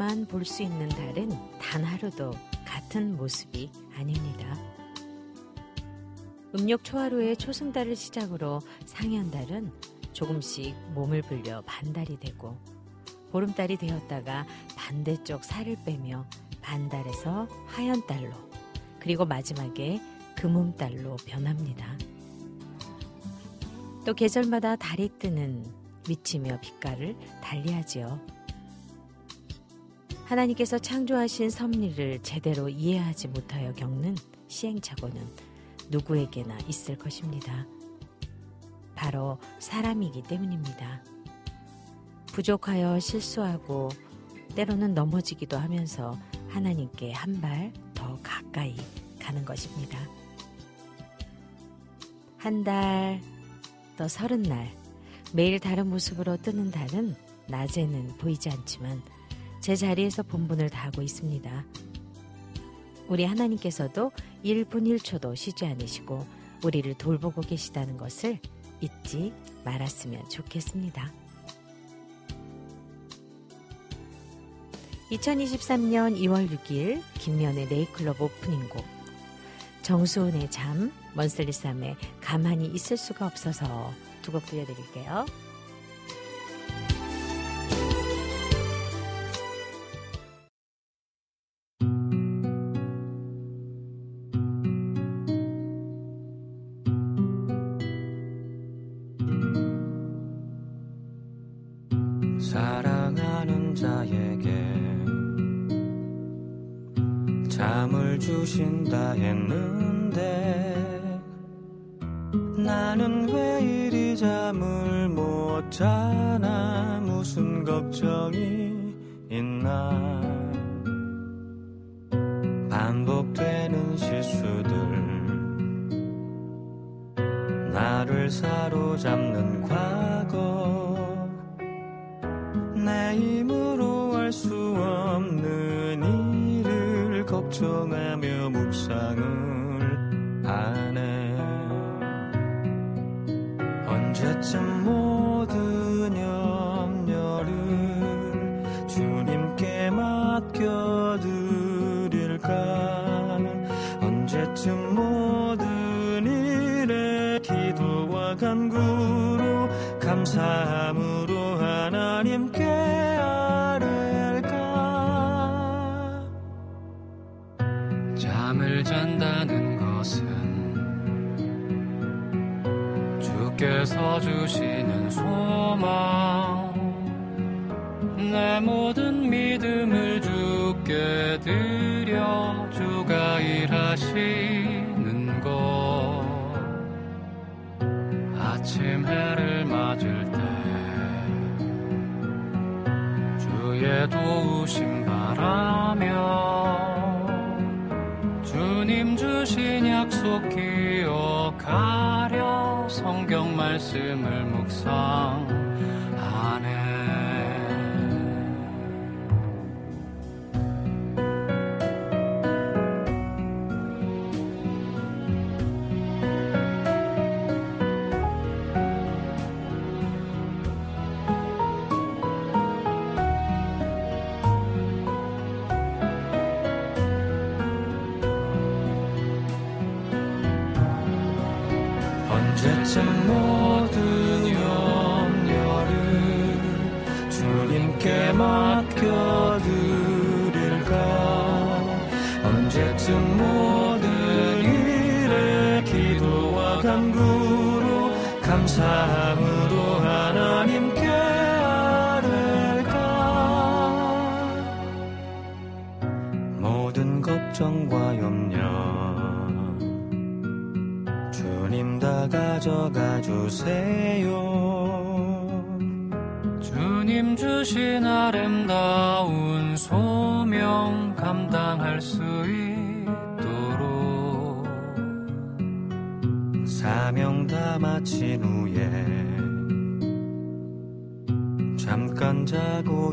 밤에만 볼 수 있는 달은 단 하루도 같은 모습이 아닙니다. 음력 초하루의 초승달을 시작으로 상현달은 조금씩 몸을 불려 반달이 되고 보름달이 되었다가 반대쪽 살을 빼며 반달에서 하연달로 그리고 마지막에 금음달로 변합니다. 또 계절마다 달이 뜨는 미치며 빛깔을 달리하지요. 하나님께서 창조하신 섭리를 제대로 이해하지 못하여 겪는 시행착오는 누구에게나 있을 것입니다. 바로 사람이기 때문입니다. 부족하여 실수하고 때로는 넘어지기도 하면서 하나님께 한 발 더 가까이 가는 것입니다. 한 달, 또 서른 날, 매일 다른 모습으로 뜨는 달은 낮에는 보이지 않지만 제 자리에서 본분을 다하고 있습니다. 우리 하나님께서도 1분 1초도 쉬지 않으시고 우리를 돌보고 계시다는 것을 잊지 말았으면 좋겠습니다. 2023년 2월 6일 김면의 네이클럽 오프닝곡 정수훈의 잠, 먼슬리쌈의 가만히 있을 수가 없어서 두 곡 들려드릴게요. 감사함으로 하나님께 아뢰까? 잠을 잔다는 것은 주께서 주시는 소망. 내 모든 믿음을 주께 드려 주가 일하시 바라며 주님 주신 약속 기억하려 성경 말씀을 묵상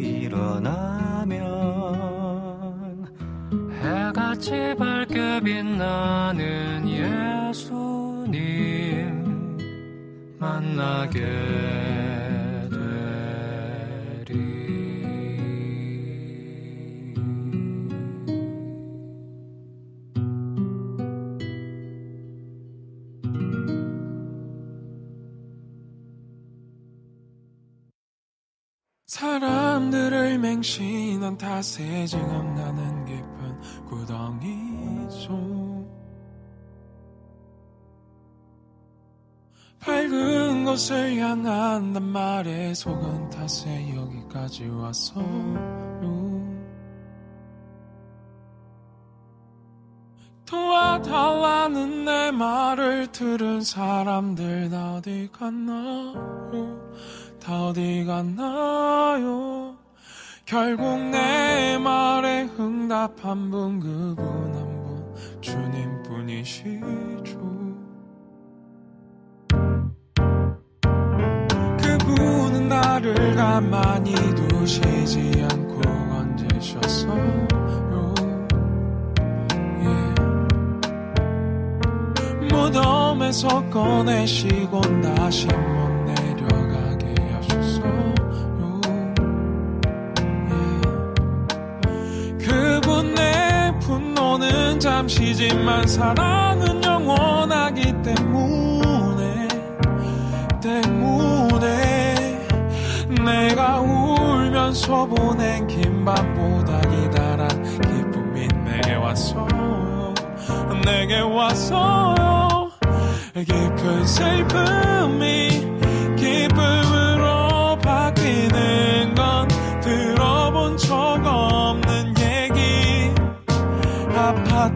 일어나면 해같이 밝게 빛나는 예수님 만나게 맹신한 탓에 지금 나는 깊은 구덩이 속. 밝은 곳을 향한단 말에 속은 탓에 여기까지 왔어요 도와달라는 내 말을 들은 사람들 다 어디 갔나요? 다 어디 갔나요? 결국 내 말에 응답한 분 그분 한 분 주님뿐이시죠. 그분은 나를 가만히 두시지 않고 건지셨어요. 예. 무덤에서 꺼내시고 다시 잠시지만 사랑은 영원하기 때문에 때문에 내가 울면서 보낸 긴 밤보다 기다란 기쁨이 내게 왔어요. 내게 왔어요. 깊은 슬픔이 기쁨으로 바뀌는 건 들어본 적 없는 얘기. 아팠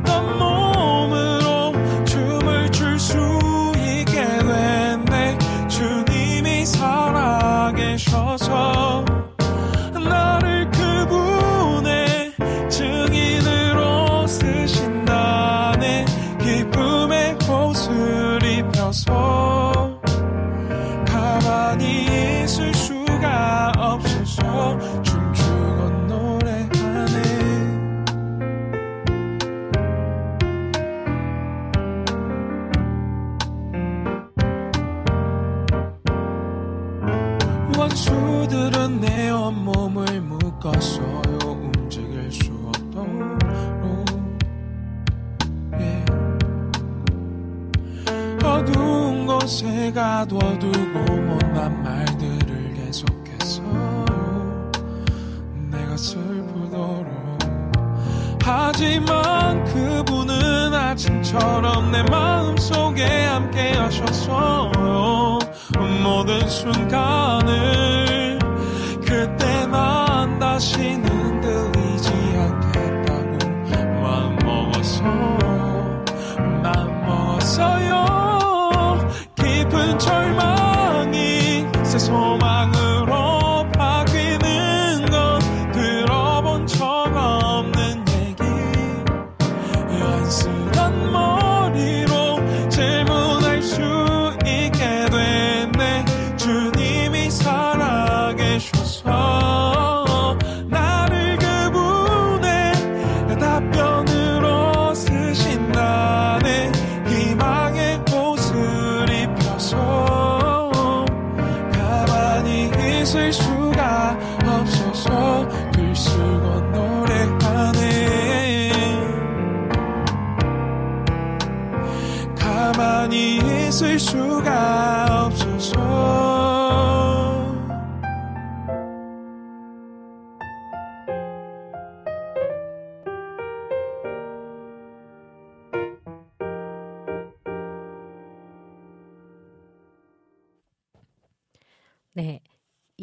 속에 함께 하셨어요. 모든 순간을 그때 난 다시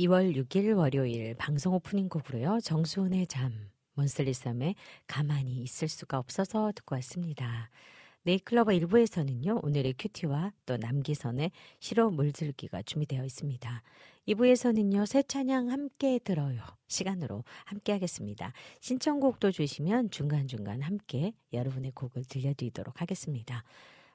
2월 6일 월요일 방송 오프닝 곡으로요. 정수훈의 잠, 몬슬리썸의 가만히 있을 수가 없어서 듣고 왔습니다. 네잎클로버 1부에서는요. 오늘의 큐티와 또 남기선의 시로 물들기가 준비되어 있습니다. 2부에서는요. 새 찬양 함께 들어요. 시간으로 함께 하겠습니다. 신청곡도 주시면 중간중간 함께 여러분의 곡을 들려드리도록 하겠습니다.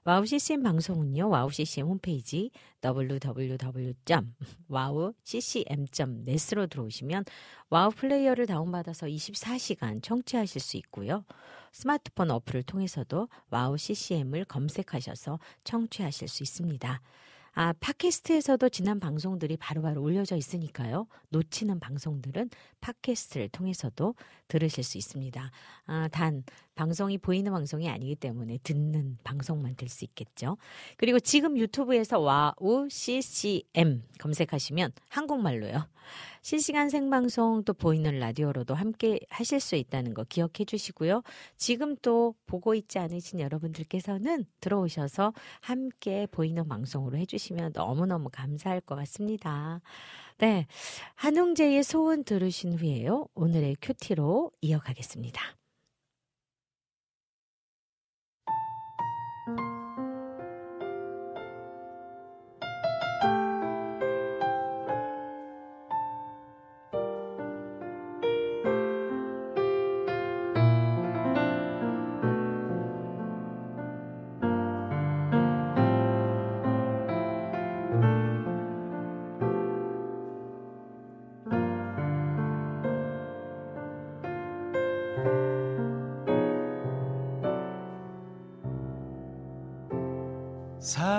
와우 CCM 방송은요. 와우 CCM 홈페이지 www.wowccm.net으로 들어오시면 와우 플레이어를 다운받아서 24시간 청취하실 수 있고요. 스마트폰 어플을 통해서도 와우 CCM을 검색하셔서 청취하실 수 있습니다. 아, 팟캐스트에서도 지난 방송들이 바로바로 바로 올려져 있으니까요. 놓치는 방송들은 팟캐스트를 통해서도 들으실 수 있습니다. 아, 단 방송이 보이는 방송이 아니기 때문에 듣는 방송만 될수 있겠죠. 그리고 지금 유튜브에서 와우 CCM 검색하시면 한국말로요. 실시간 생방송 또 보이는 라디오로도 함께 하실 수 있다는 거 기억해 주시고요. 지금 또 보고 있지 않으신 여러분들께서는 들어오셔서 함께 보이는 방송으로 해주시면 너무너무 감사할 것 같습니다. 네. 한웅재의 소원 들으신 후에요. 오늘의 큐티로 이어가겠습니다.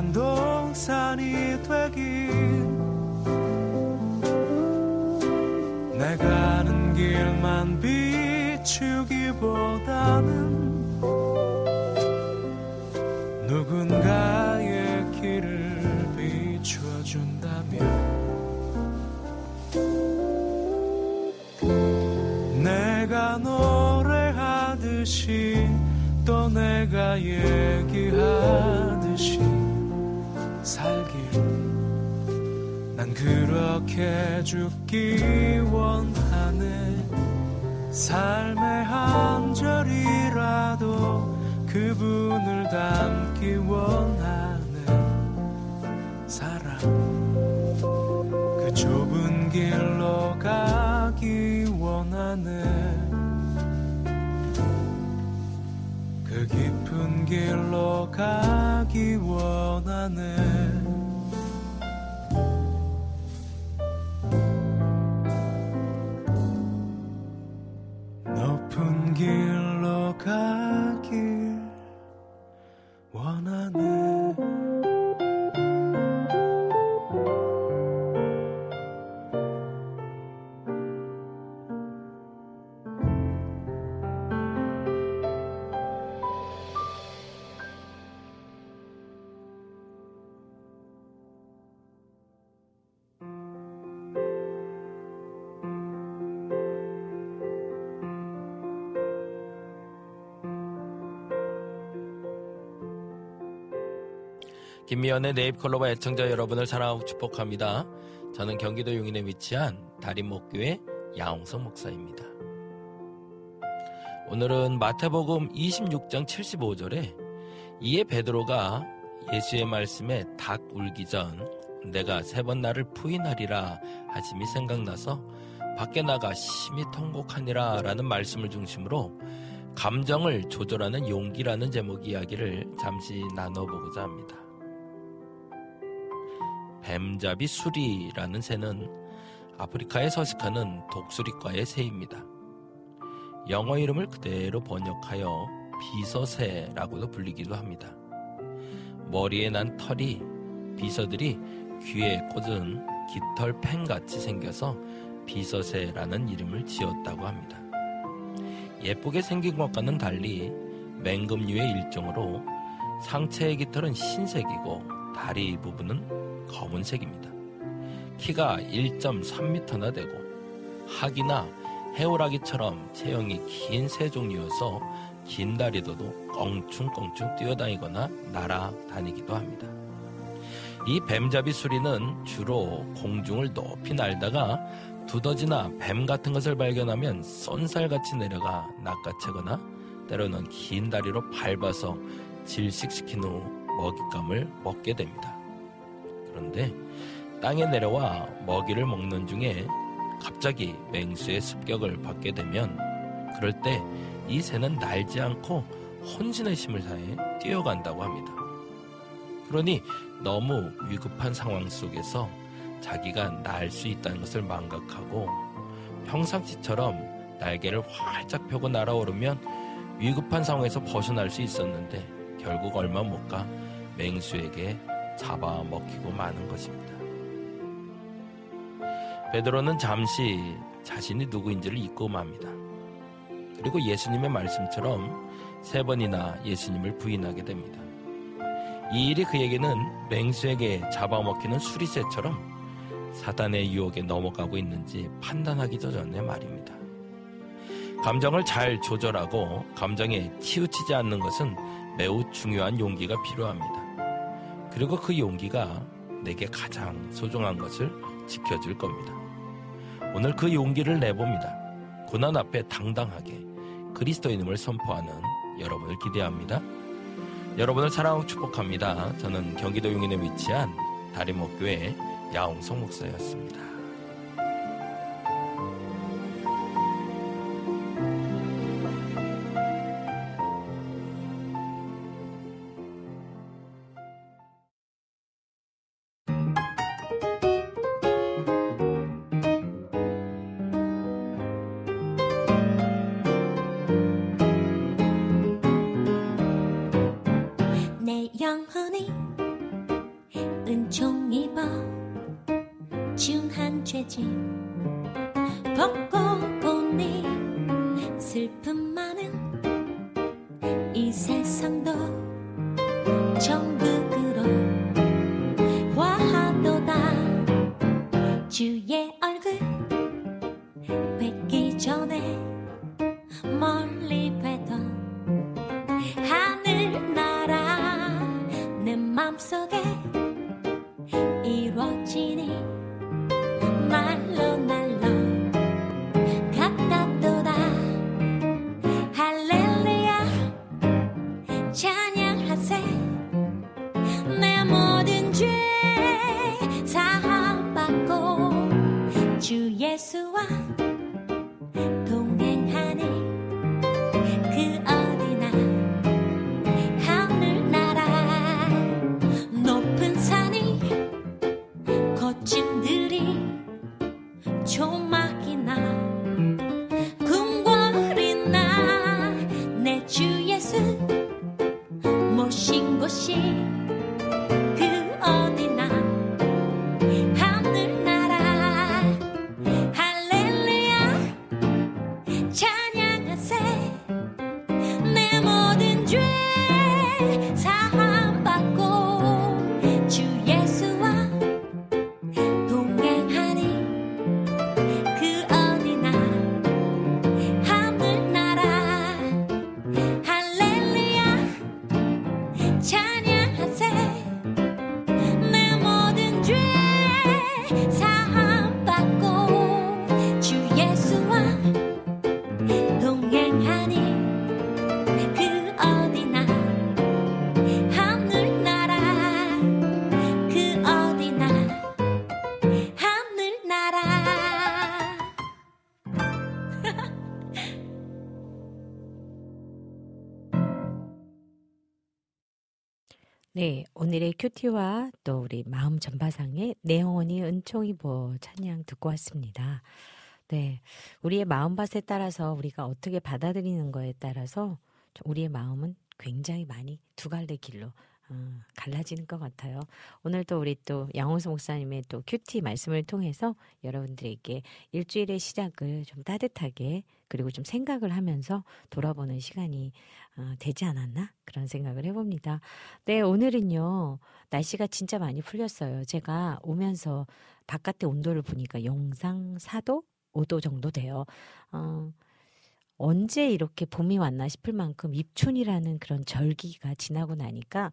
산 동산이 되길. 내가 아는 길만 비추기보다는 누군가의 길을 비춰준다면 내가 노래하듯이 또 내가 얘기하듯이 죽기 원하네. 삶의 한 절이라도 그분을 닮기 원하는 사람 그 좁은 길로 가 길로 가기 원하는 김미연의 네잎콜로바 애청자 여러분을 사랑하고 축복합니다. 저는 경기도 용인에 위치한 다림목교회 야홍성 목사입니다. 오늘은 마태복음 26장 75절에 이에 베드로가 예수의 말씀에 닭 울기 전 내가 세 번 나를 부인하리라 하심이 생각나서 밖에 나가 심히 통곡하니라 라는 말씀을 중심으로 감정을 조절하는 용기라는 제목 이야기를 잠시 나눠보고자 합니다. 뱀잡이 수리라는 새는 아프리카에 서식하는 독수리과의 새입니다. 영어 이름을 그대로 번역하여 비서새라고도 불리기도 합니다. 머리에 난 털이 비서들이 귀에 꽂은 깃털 펜같이 생겨서 비서새라는 이름을 지었다고 합니다. 예쁘게 생긴 것과는 달리 맹금류의 일종으로 상체의 깃털은 흰색이고 다리 부분은 검은색입니다. 키가 1.3m나 되고 학이나 해오라기처럼 체형이 긴 새 종류여서 긴 다리도도 껑충껑충 뛰어다니거나 날아다니기도 합니다. 이 뱀잡이 수리는 주로 공중을 높이 날다가 두더지나 뱀 같은 것을 발견하면 쏜살같이 내려가 낚아채거나 때로는 긴 다리로 밟아서 질식시킨 후 먹잇감을 먹게 됩니다. 그런데 땅에 내려와 먹이를 먹는 중에 갑자기 맹수의 습격을 받게 되면 그럴 때 이 새는 날지 않고 혼신의 힘을 다해 뛰어간다고 합니다. 그러니 너무 위급한 상황 속에서 자기가 날 수 있다는 것을 망각하고 평상시처럼 날개를 활짝 펴고 날아오르면 위급한 상황에서 벗어날 수 있었는데 결국 얼마 못 가 맹수에게 잡아먹히고 마는 것입니다. 베드로는 잠시 자신이 누구인지를 잊고 맙니다. 그리고 예수님의 말씀처럼 세 번이나 예수님을 부인하게 됩니다. 이 일이 그에게는 맹수에게 잡아먹히는 수리새처럼 사단의 유혹에 넘어가고 있는지 판단하기도 전에 말입니다. 감정을 잘 조절하고 감정에 치우치지 않는 것은 매우 중요한 용기가 필요합니다. 그리고 그 용기가 내게 가장 소중한 것을 지켜줄 겁니다. 오늘 그 용기를 내봅니다. 고난 앞에 당당하게 그리스도인임을 선포하는 여러분을 기대합니다. 여러분을 사랑하고 축복합니다. 저는 경기도 용인에 위치한 다리목교회 야홍성 목사였습니다. 큐티와 또 우리 마음 전파상의 내 영혼이 은총이 뭐 찬양 듣고 왔습니다. 네, 우리의 마음밭에 따라서 우리가 어떻게 받아들이는 거에 따라서 우리의 마음은 굉장히 많이 두 갈래 길로 어, 갈라지는 것 같아요. 오늘 또 우리 또 양홍수 목사님의 또 큐티 말씀을 통해서 여러분들에게 일주일의 시작을 좀 따뜻하게 그리고 좀 생각을 하면서 돌아보는 시간이 어, 되지 않았나 그런 생각을 해봅니다. 네 오늘은요 날씨가 진짜 많이 풀렸어요. 제가 오면서 바깥의 온도를 보니까 영상 4도 5도 정도 돼요. 어, 언제 이렇게 봄이 왔나 싶을 만큼 입춘이라는 그런 절기가 지나고 나니까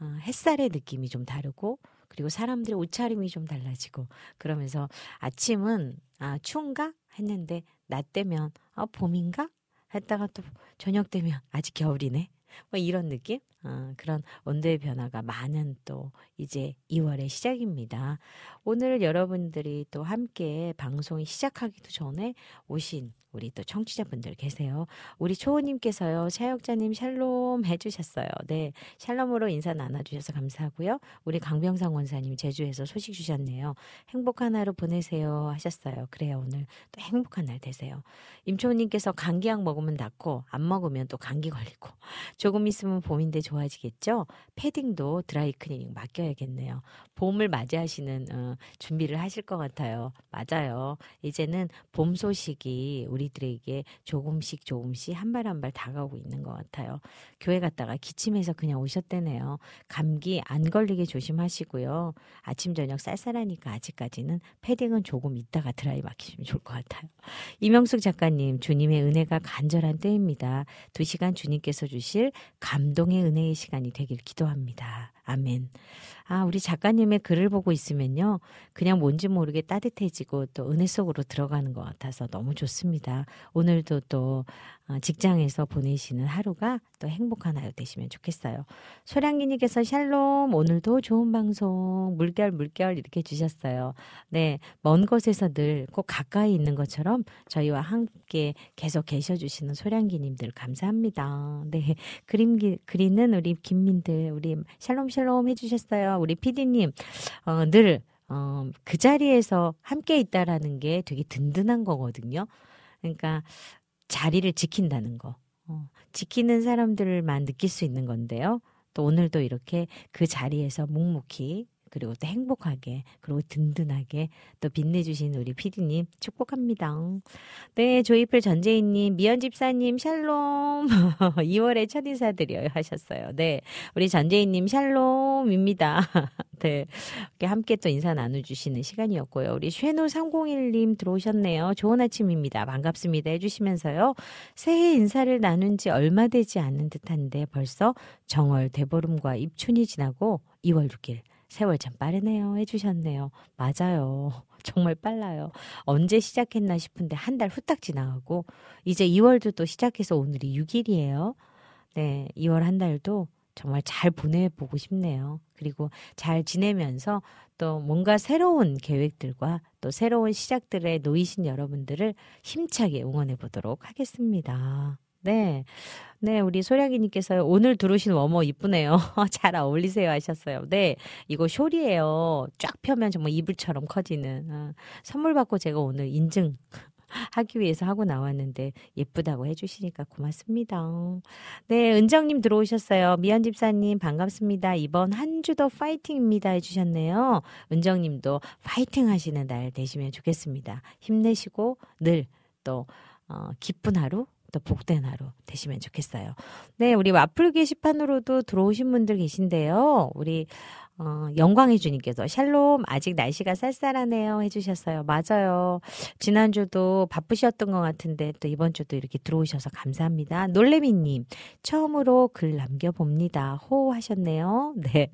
어, 햇살의 느낌이 좀 다르고 그리고 사람들의 옷차림이 좀 달라지고 그러면서 아침은 아 추운가 했는데 낮 되면 아 봄인가 했다가 또 저녁 되면 아직 겨울이네. 뭐 이런 느낌 어, 그런 온도의 변화가 많은 또 이제 2월의 시작입니다. 오늘 여러분들이 또 함께 방송이 시작하기도 전에 오신 우리 또 청취자분들 계세요. 우리 초호님께서요, 차역자님 샬롬 해주셨어요. 네. 샬롬으로 인사 나눠주셔서 감사하고요. 우리 강병상 원사님 제주에서 소식 주셨네요. 행복한 하루 보내세요 하셨어요. 그래요. 오늘 또 행복한 날 되세요. 임초호님께서 감기약 먹으면 낫고, 안 먹으면 또 감기 걸리고, 조금 있으면 봄인데 좋아지겠죠? 패딩도 드라이 클리닝 맡겨야겠네요. 봄을 맞이하시는, 어, 준비를 하실 것 같아요. 맞아요. 이제는 봄 소식이 우리 우리들에게 조금씩 조금씩 한 발 한 발 다가오고 있는 것 같아요. 교회 갔다가 기침해서 그냥 오셨대네요. 감기 안 걸리게 조심하시고요. 아침 저녁 쌀쌀하니까 아직까지는 패딩은 조금 있다가 드라이 맡기시면 좋을 것 같아요. 이명숙 작가님, 주님의 은혜가 간절한 때입니다. 두 시간 주님께서 주실 감동의 은혜 의 시간이 되길 기도합니다. 아멘. 아, 우리 작가님의 글을 보고 있으면요. 그냥 뭔지 모르게 따뜻해지고 또 은혜 속으로 들어가는 것 같아서 너무 좋습니다. 오늘도 또 어, 직장에서 보내시는 하루가 또 행복한 하루 되시면 좋겠어요. 소량기님께서 샬롬 오늘도 좋은 방송 물결 물결 이렇게 주셨어요. 네, 먼 곳에서 늘 꼭 가까이 있는 것처럼 저희와 함께 계속 계셔주시는 소량기님들 감사합니다. 네, 그림 그리는 우리 김민들 우리 샬롬 샬롬 해주셨어요. 우리 피디님 어, 늘 어, 그 자리에서 함께 있다라는 게 되게 든든한 거거든요. 그러니까 자리를 지킨다는 거. 어, 지키는 사람들만 느낄 수 있는 건데요. 또 오늘도 이렇게 그 자리에서 묵묵히 그리고 또 행복하게 그리고 든든하게 또 빛내주신 우리 피디님 축복합니다. 네, 조이풀 전재희님, 미연 집사님 샬롬 2월에 첫 인사드려요 하셨어요. 네, 우리 전재희님 샬롬입니다. 네, 이렇게 함께 또 인사 나눠주시는 시간이었고요. 우리 쉐노 301님 들어오셨네요. 좋은 아침입니다. 반갑습니다 해주시면서요. 새해 인사를 나눈 지 얼마 되지 않은 듯한데 벌써 정월 대보름과 입춘이 지나고 2월 6일 세월 참 빠르네요. 해주셨네요. 맞아요. 정말 빨라요. 언제 시작했나 싶은데 한 달 후딱 지나가고, 이제 2월도 또 시작해서 오늘이 6일이에요. 네, 2월 한 달도 정말 잘 보내보고 싶네요. 그리고 잘 지내면서 또 뭔가 새로운 계획들과 또 새로운 시작들에 놓이신 여러분들을 힘차게 응원해 보도록 하겠습니다. 네. 네, 우리 소량이님께서 오늘 들어오신 워머 이쁘네요. 잘 어울리세요 하셨어요. 네, 이거 숄이에요. 쫙 펴면 정말 이불처럼 커지는. 어, 선물 받고 제가 오늘 인증 하기 위해서 하고 나왔는데 예쁘다고 해주시니까 고맙습니다. 네, 은정님 들어오셨어요. 미연 집사님 반갑습니다. 이번 한 주도 파이팅입니다 해주셨네요. 은정님도 파이팅 하시는 날 되시면 좋겠습니다. 힘내시고 늘 또 어, 기쁜 하루 또 복된 하루 되시면 좋겠어요. 네, 우리 와플 게시판으로도 들어오신 분들 계신데요. 우리 어, 영광의 주님께서 샬롬 아직 날씨가 쌀쌀하네요 해주셨어요. 맞아요. 지난주도 바쁘셨던 것 같은데 또 이번 주도 이렇게 들어오셔서 감사합니다. 놀래미님 처음으로 글 남겨봅니다. 호 하셨네요. 네.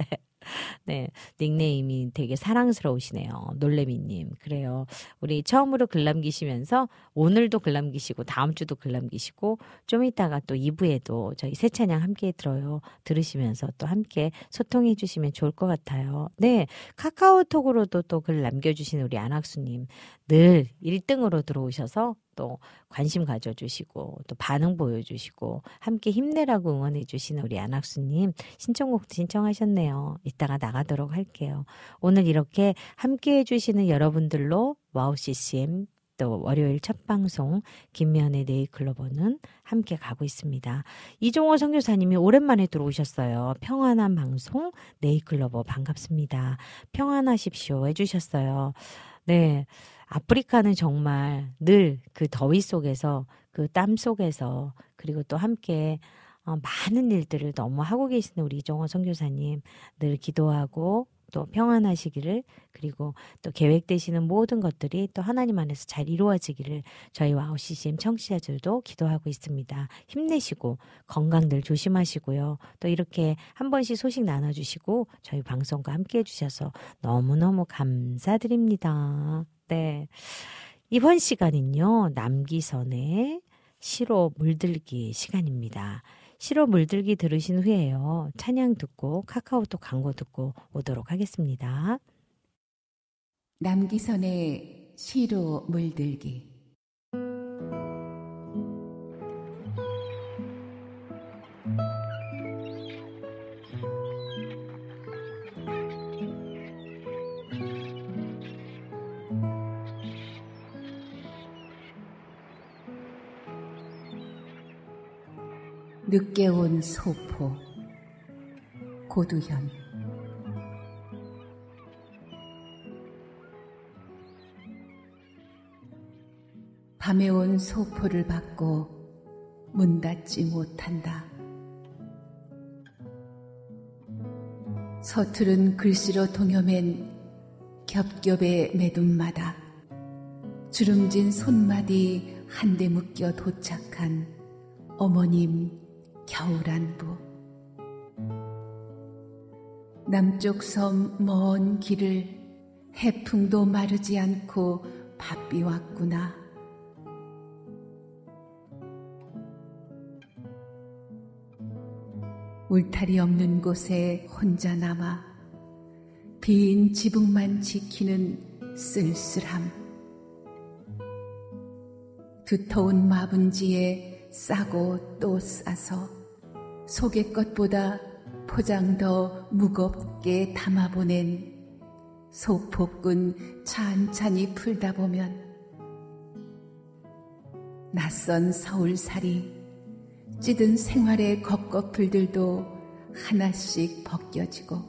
네, 닉네임이 되게 사랑스러우시네요. 놀래미님. 그래요. 우리 처음으로 글 남기시면서 오늘도 글 남기시고 다음 주도 글 남기시고 좀 이따가 또 2부에도 저희 새 찬양 함께 들어요. 들으시면서 또 함께 소통해 주시면 좋을 것 같아요. 네, 카카오톡으로도 또 글 남겨주신 우리 안학수님 늘 1등으로 들어오셔서 또 관심 가져주시고 또 반응 보여주시고 함께 힘내라고 응원해주시는 우리 안학수님 신청곡 신청하셨네요. 이따가 나가도록 할게요. 오늘 이렇게 함께 해주시는 여러분들로 와우 CCM 또 월요일 첫 방송 김미현의 네잎클로버는 함께 가고 있습니다. 이종호 선교사님이 오랜만에 들어오셨어요. 평안한 방송 네잎클로버 반갑습니다. 평안하십시오 해주셨어요. 네. 아프리카는 정말 늘 그 더위 속에서 그 땀 속에서 그리고 또 함께 어, 많은 일들을 너무 하고 계시는 우리 이종호 선교사님 늘 기도하고 또 평안하시기를 그리고 또 계획되시는 모든 것들이 또 하나님 안에서 잘 이루어지기를 저희 와우 CCM 청취자들도 기도하고 있습니다. 힘내시고 건강 늘 조심하시고요. 또 이렇게 한 번씩 소식 나눠주시고 저희 방송과 함께 해주셔서 너무너무 감사드립니다. 네. 이번 시간은요, 남기선의 시로 물들기 시간입니다. 시로 물들기 들으신 후에요. 찬양 듣고 카카오톡 광고 듣고 오도록 하겠습니다. 남기선의 시로 물들기 늦게 온 소포 고두현 밤에 온 소포를 받고 문 닫지 못한다. 서투른 글씨로 동여맨 겹겹의 매듭마다 주름진 손마디 한데 묶여 도착한 어머님 겨울 안부 남쪽 섬 먼 길을 해풍도 마르지 않고 바삐 왔구나. 울타리 없는 곳에 혼자 남아 빈 지붕만 지키는 쓸쓸함. 두터운 마분지에 싸고 또 싸서 속의 것보다 포장 더 무겁게 담아보낸 소폭군 찬찬히 풀다 보면 낯선 서울살이 찌든 생활의 겉꺼풀들도 하나씩 벗겨지고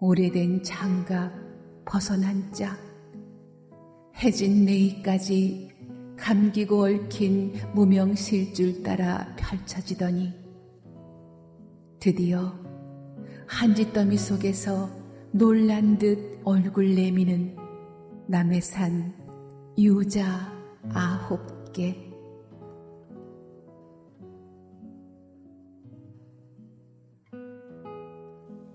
오래된 장갑 벗어난 짝 해진 내이까지 감기고 얽힌 무명 실줄 따라 펼쳐지더니 드디어 한짓더미 속에서 놀란 듯 얼굴 내미는 남의 산 유자 아홉 개.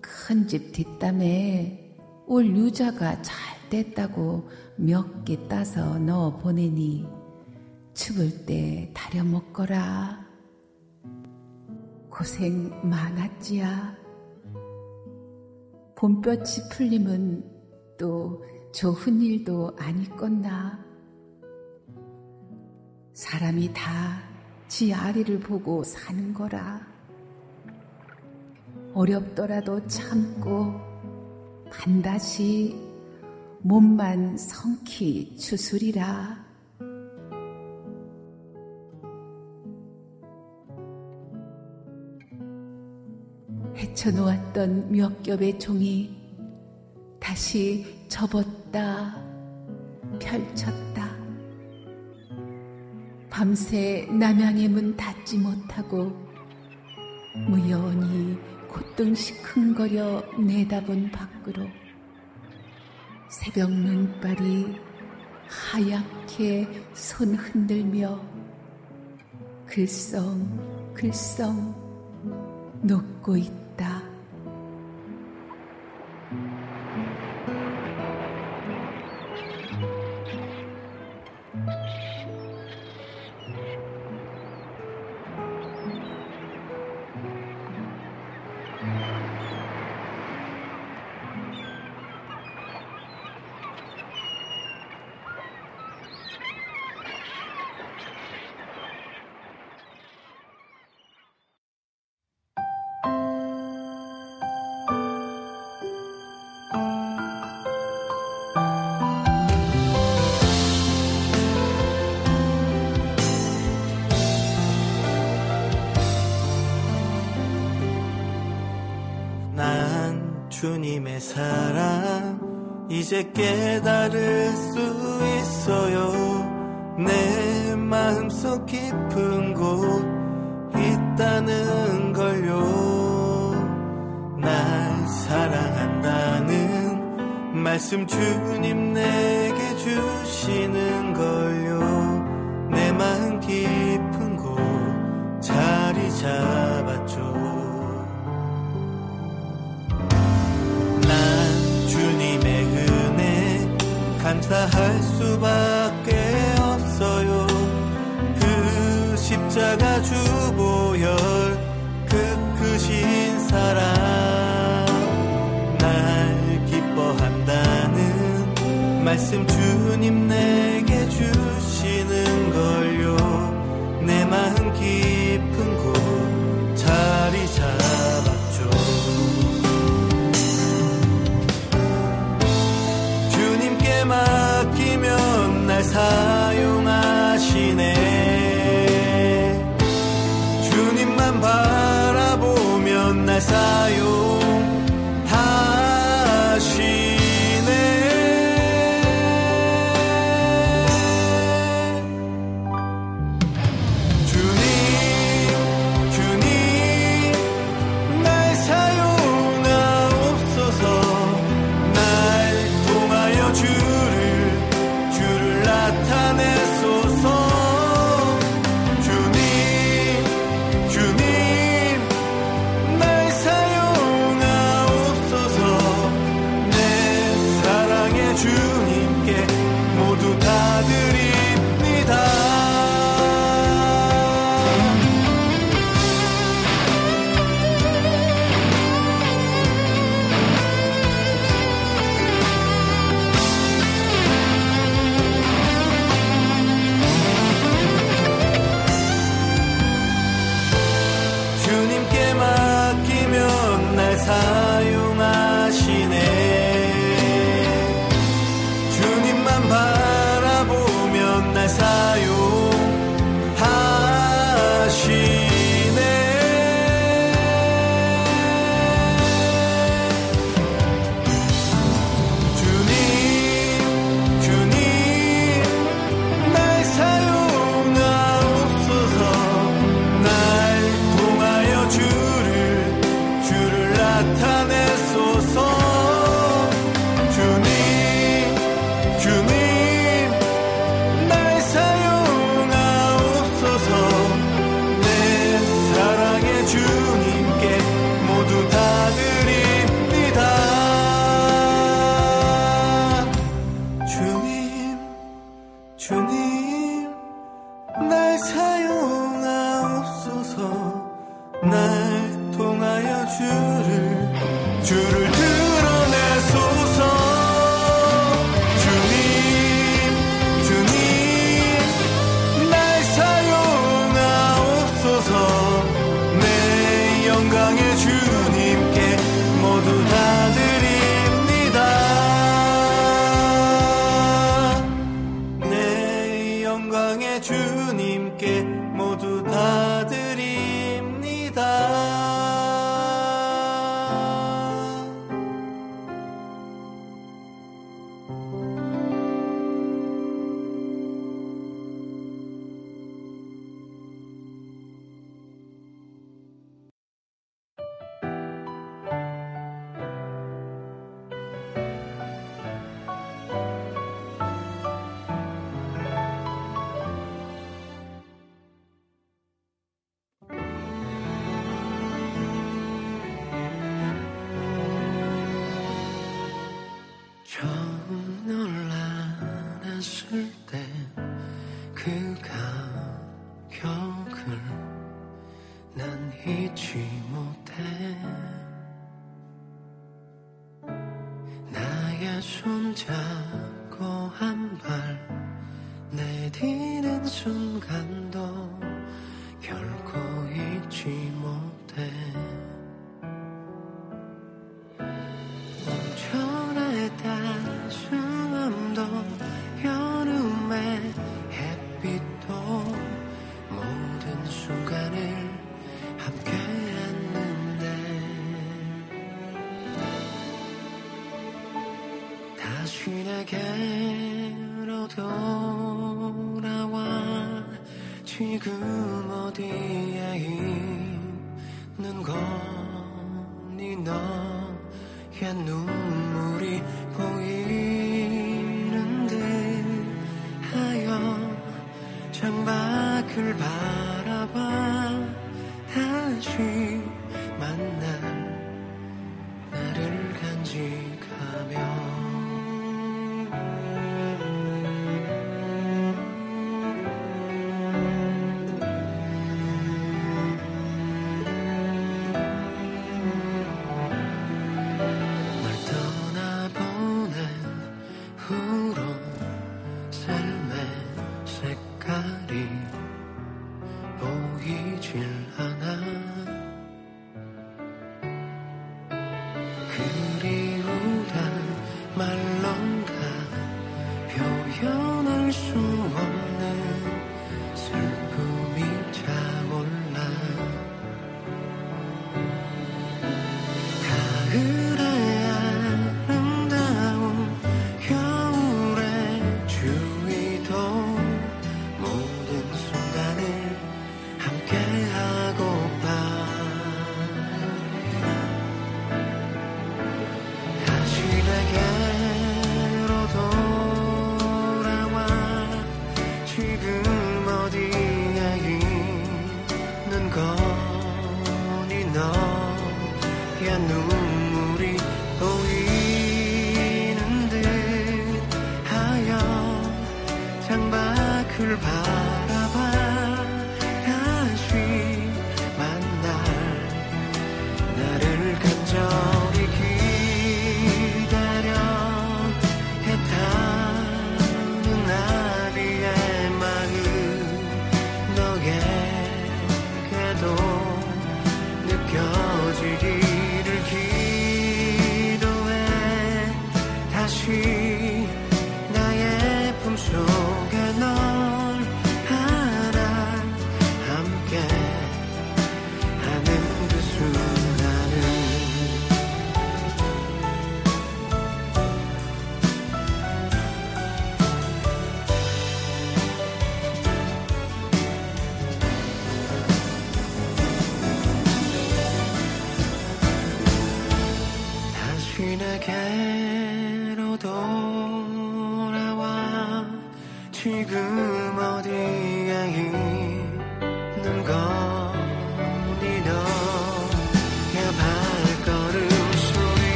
큰 집 뒷담에 올 유자가 잘 됐다고 몇 개 따서 넣어 보내니 죽을 때 다려 먹거라. 고생 많았지야. 봄볕이 풀림은 또 좋은 일도 아니겠나. 사람이 다 지 아리를 보고 사는 거라. 어렵더라도 참고 반드시 몸만 성키 추스리라. 헤쳐놓았던 몇 겹의 종이 다시 접었다, 펼쳤다. 밤새 남양의 문 닫지 못하고 무연히 콧등 시큰거려 내다본 밖으로 새벽 눈발이 하얗게 손 흔들며 글썽 글썽 녹고 있다. 사랑 이제 깨달을 수 있어요. 내 마음속 깊은 곳 있다는 걸요. 날 사랑한다는 말씀 주님 내게 주시는 걸 감사할 수밖에 없어요. 그 십자가 주보혈 그 크신 사랑. 날 기뻐한다는 말씀 주님 내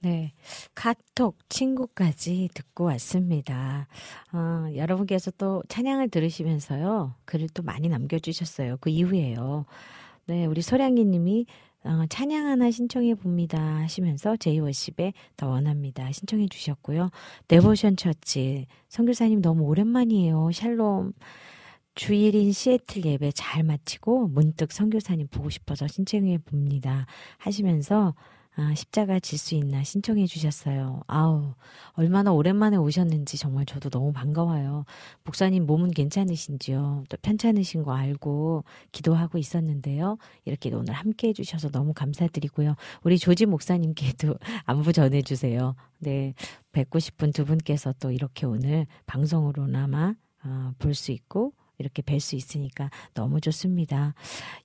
네. 카톡 친구까지 듣고 왔습니다. 어, 여러분께서 또 찬양을 들으시면서요. 글을 또 많이 남겨주셨어요. 그 이후에요. 네. 우리 소량이 님이 어, 찬양 하나 신청해 봅니다 하시면서 제이워십에 더 원합니다 신청해 주셨고요. 데보션 처치 선교사님 너무 오랜만이에요. 샬롬 주일인 시애틀 예배 잘 마치고 문득 선교사님 보고 싶어서 신청해 봅니다 하시면서 아, 십자가 질 수 있나 신청해 주셨어요. 아우, 얼마나 오랜만에 오셨는지 정말 저도 너무 반가워요. 목사님 몸은 괜찮으신지요? 또 편찮으신 거 알고 기도하고 있었는데요. 이렇게 오늘 함께 해주셔서 너무 감사드리고요. 우리 조지 목사님께도 안부 전해주세요. 네, 뵙고 싶은 두 분께서 또 이렇게 오늘 방송으로나마 어, 볼수 있고 이렇게 뵐 수 있으니까 너무 좋습니다.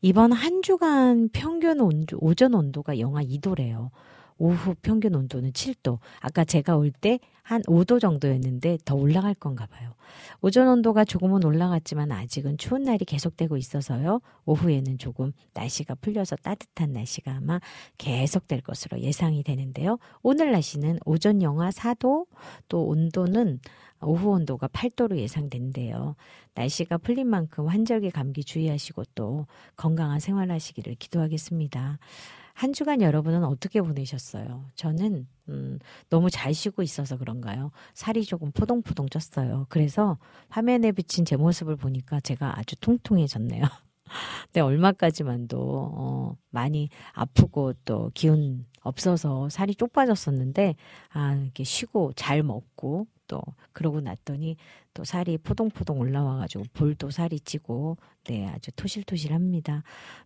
이번 한 주간 평균 온도, 오전 온도가 영하 2도래요. 오후 평균 온도는 7도. 아까 제가 올 때 한 5도 정도였는데 더 올라갈 건가 봐요. 오전 온도가 조금은 올라갔지만 아직은 추운 날이 계속되고 있어서요. 오후에는 조금 날씨가 풀려서 따뜻한 날씨가 아마 계속될 것으로 예상이 되는데요. 오늘 날씨는 오전 영하 4도, 또 온도는 오후 온도가 8도로 예상된대요. 날씨가 풀린 만큼 환절기 감기 주의하시고 또 건강한 생활하시기를 기도하겠습니다. 한 주간 여러분은 어떻게 보내셨어요? 저는 음, 너무 잘 쉬고 있어서 그런가요? 살이 조금 포동포동 쪘어요. 그래서 화면에 비친 제 모습을 보니까 제가 아주 통통해졌네요. 근데 얼마까지만도 어, 많이 아프고 또 기운 없어서 살이 쪽 빠졌었는데 아 이렇게 쉬고 잘 먹고 또 그러고 났더니 또 살이 포동포동 올라와가지고 볼도 살이 찌고 네 아주 토실토실합니다.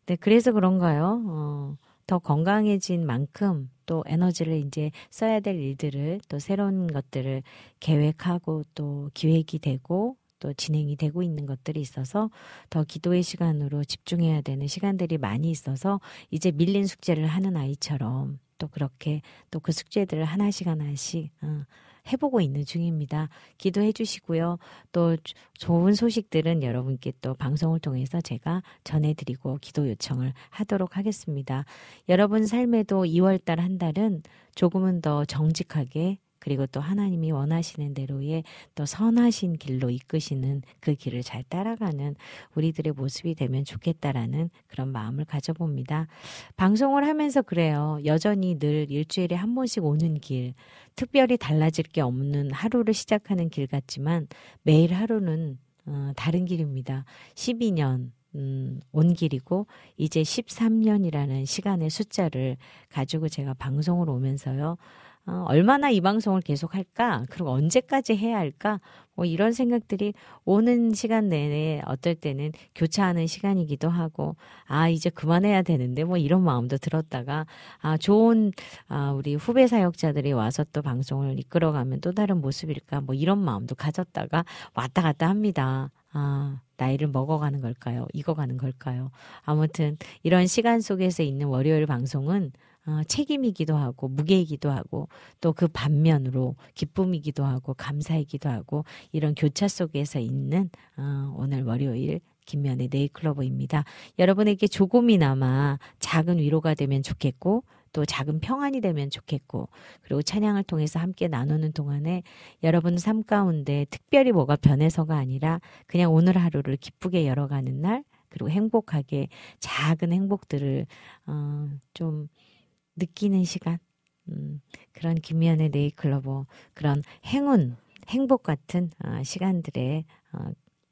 네 그래서 그런가요? 어, 더 건강해진 만큼 또 에너지를 이제 써야 될 일들을 또 새로운 것들을 계획하고 또 기획이 되고 또 진행이 되고 있는 것들이 있어서 더 기도의 시간으로 집중해야 되는 시간들이 많이 있어서 이제 밀린 숙제를 하는 아이처럼 또 그렇게 또 그 숙제들을 하나씩 하나씩 어, 해보고 있는 중입니다. 기도해 주시고요. 또 좋은 소식들은 여러분께 또 방송을 통해서 제가 전해드리고 기도 요청을 하도록 하겠습니다. 여러분 삶에도 2월달 한 달은 조금은 더 정직하게 그리고 또 하나님이 원하시는 대로의 또 선하신 길로 이끄시는 그 길을 잘 따라가는 우리들의 모습이 되면 좋겠다라는 그런 마음을 가져봅니다. 방송을 하면서 그래요. 여전히 늘 일주일에 한 번씩 오는 길, 특별히 달라질 게 없는 하루를 시작하는 길 같지만 매일 하루는 어, 다른 길입니다. 12년, 음, 온 길이고 이제 13년이라는 시간의 숫자를 가지고 제가 방송을 오면서요. 어, 얼마나 이 방송을 계속 할까? 그리고 언제까지 해야 할까? 뭐 이런 생각들이 오는 시간 내내 어떨 때는 교차하는 시간이기도 하고, 아, 이제 그만해야 되는데 뭐 이런 마음도 들었다가, 아, 좋은, 아, 우리 후배 사역자들이 와서 또 방송을 이끌어가면 또 다른 모습일까? 뭐 이런 마음도 가졌다가 왔다 갔다 합니다. 아, 나이를 먹어가는 걸까요? 익어가는 걸까요? 아무튼 이런 시간 속에서 있는 월요일 방송은 어, 책임이기도 하고 무게이기도 하고 또 그 반면으로 기쁨이기도 하고 감사이기도 하고 이런 교차 속에서 있는 어, 오늘 월요일 김면의 네이클로버입니다. 여러분에게 조금이나마 작은 위로가 되면 좋겠고 또 작은 평안이 되면 좋겠고 그리고 찬양을 통해서 함께 나누는 동안에 여러분 삶 가운데 특별히 뭐가 변해서가 아니라 그냥 오늘 하루를 기쁘게 열어가는 날 그리고 행복하게 작은 행복들을 어, 좀 느끼는 시간, 음, 그런 김미연의 네이클로버, 그런 행운, 행복 같은 어, 시간들에 어,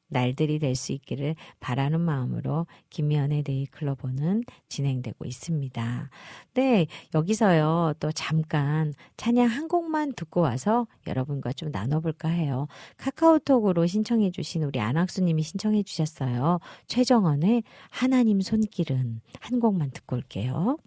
날들이 될 수 있기를 바라는 마음으로 김미연의 네이클로버는 진행되고 있습니다. 네, 여기서요, 또 잠깐 찬양 한 곡만 듣고 와서 여러분과 좀 나눠볼까 해요. 카카오톡으로 신청해주신 우리 안학수님이 신청해주셨어요. 최정원의 하나님 손길은 한 곡만 듣고 올게요.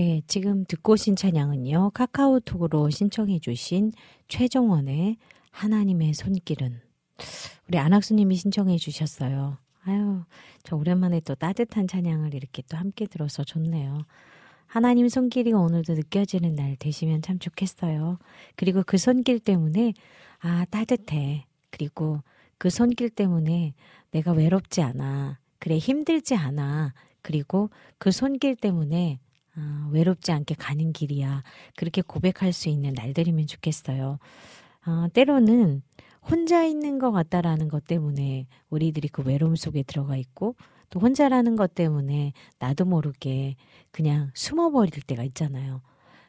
네, 지금 듣고 오신 찬양은요. 카카오톡으로 신청해 주신 최정원의 하나님의 손길은 우리 안학수님이 신청해 주셨어요. 아유, 저 오랜만에 또 따뜻한 찬양을 이렇게 또 함께 들어서 좋네요. 하나님 손길이 오늘도 느껴지는 날 되시면 참 좋겠어요. 그리고 그 손길 때문에 아, 따뜻해. 그리고 그 손길 때문에 내가 외롭지 않아. 그래, 힘들지 않아. 그리고 그 손길 때문에 아, 외롭지 않게 가는 길이야. 그렇게 고백할 수 있는 날들이면 좋겠어요. 아, 때로는 혼자 있는 것 같다라는 것 때문에 우리들이 그 외로움 속에 들어가 있고 또 혼자라는 것 때문에 나도 모르게 그냥 숨어버릴 때가 있잖아요.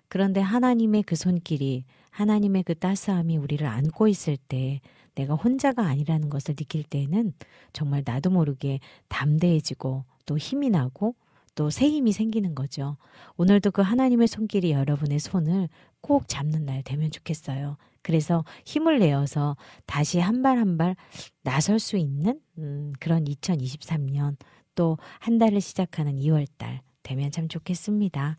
그런데 하나님의 그 손길이 하나님의 그 따스함이 우리를 안고 있을 때 내가 혼자가 아니라는 것을 느낄 때는 정말 나도 모르게 담대해지고 또 힘이 나고 또 새 힘이 생기는 거죠. 오늘도 그 하나님의 손길이 여러분의 손을 꼭 잡는 날 되면 좋겠어요. 그래서 힘을 내어서 다시 한 발 한 발 나설 수 있는 음, 그런 2023년 또 한 달을 시작하는 2월 달 되면 참 좋겠습니다.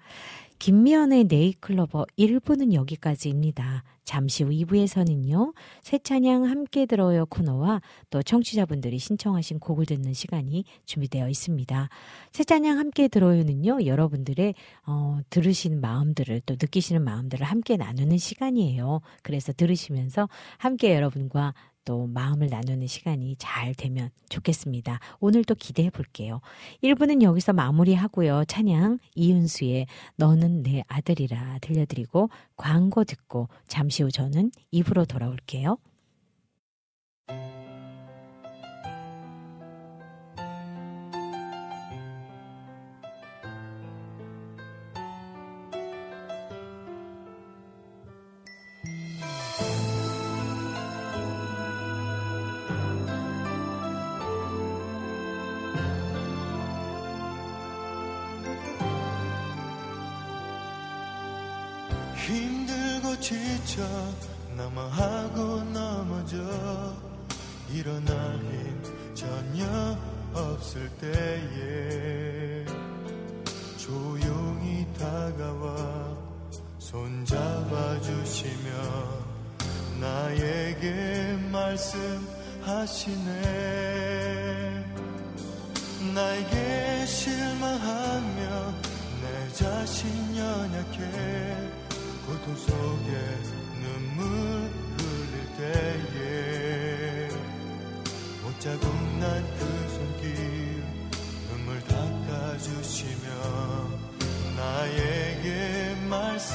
김미연의 네이클로버 1부는 여기까지입니다. 잠시 후 2부에서는요, 새 찬양 함께 들어요 코너와 또 청취자분들이 신청하신 곡을 듣는 시간이 준비되어 있습니다. 새 찬양 함께 들어요는요, 여러분들의, 어, 들으신 마음들을 또 느끼시는 마음들을 함께 나누는 시간이에요. 그래서 들으시면서 함께 여러분과 또 마음을 나누는 시간이 잘 되면 좋겠습니다. 오늘 도 기대해 볼게요. 1부는 여기서 마무리하고요. 찬양 이은수의 너는 내 아들이라 들려드리고 광고 듣고 잠시 후 저는 2부로 돌아올게요. 넘어하고 넘어져. 일어날 힘 전혀 없을 때에 조용히 다가와 손잡아 주시며 나에게 말씀하시네. 나에게 실망하며 내 자신 연약해 고통 속에 눈물 흘릴 때에 못자국 난 그 손길 눈물 닦아주시며 나에게 말씀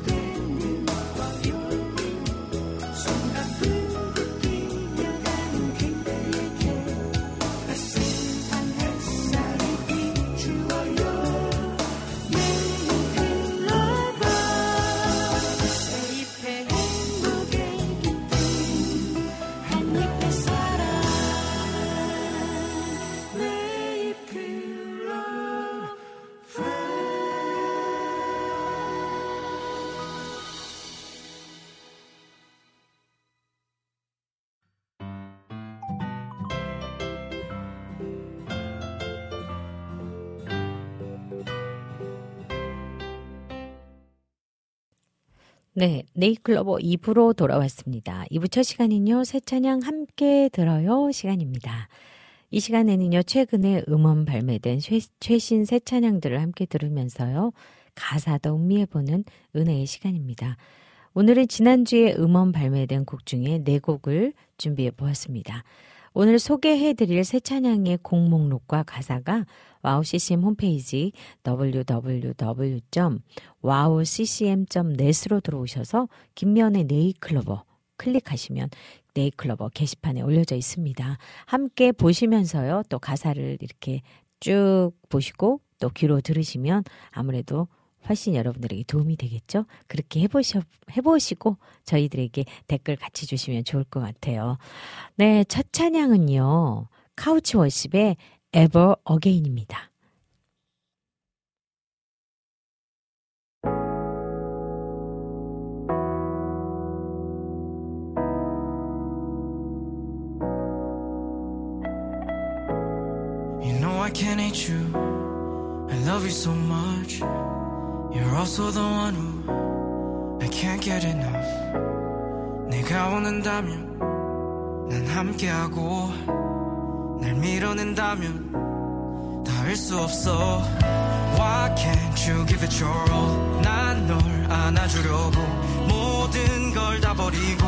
네, 네잎클로버 2부로 돌아왔습니다. 2부 첫 시간은요, 새 찬양 함께 들어요 시간입니다. 이 시간에는요, 최근에 음원 발매된 최, 최신 새 찬양들을 함께 들으면서요, 가사도 음미해보는 은혜의 시간입니다. 오늘은 지난주에 음원 발매된 곡 중에 네 곡을 준비해 보았습니다. 오늘 소개해드릴 새 찬양의 곡 목록과 가사가 와우 CCM 홈페이지 www.wowccm.net으로 들어오셔서 김면의 네이클로버 클릭하시면 네이클로버 게시판에 올려져 있습니다. 함께 보시면서요. 또 가사를 이렇게 쭉 보시고 또 귀로 들으시면 아무래도 훨씬 여러분들에게 도움이 되겠죠? 그렇게 해보셔, 해보시고 저희들에게 댓글 같이 주시면 좋을 것 같아요. 네, 첫 찬양은요. 카우치 워십의 Ever Again입니다. You're also the one who I can't get enough. 내가 원한다면 난 함께하고 날 밀어낸다면 닿을 수 없어. Why can't you give it your all? 난 널 안아주려고 모든 걸 다 버리고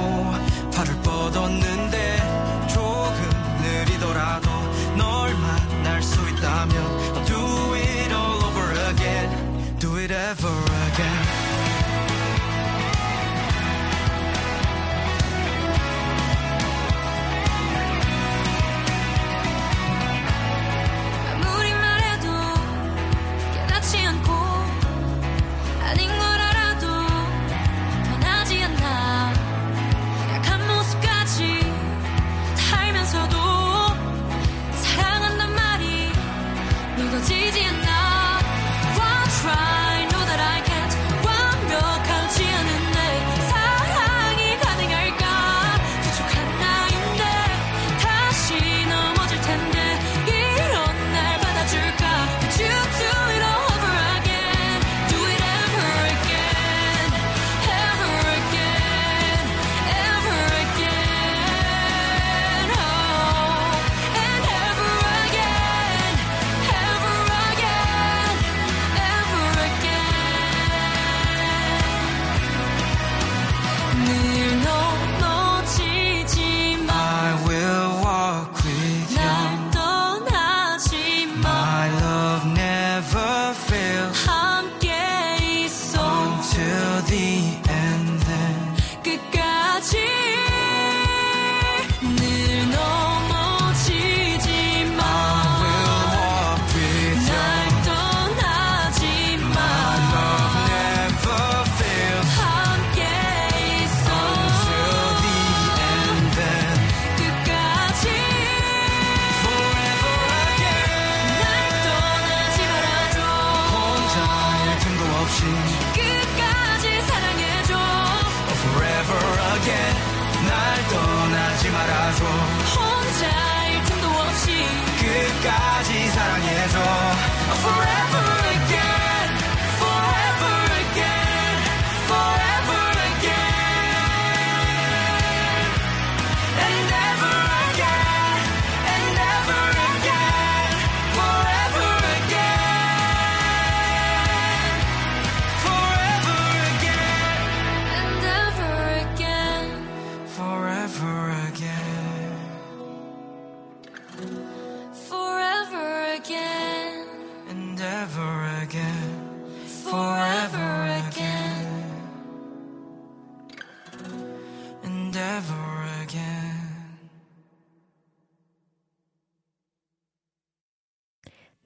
발을 뻗었는데 조금 느리더라도 널 만날 수 있다면 Never.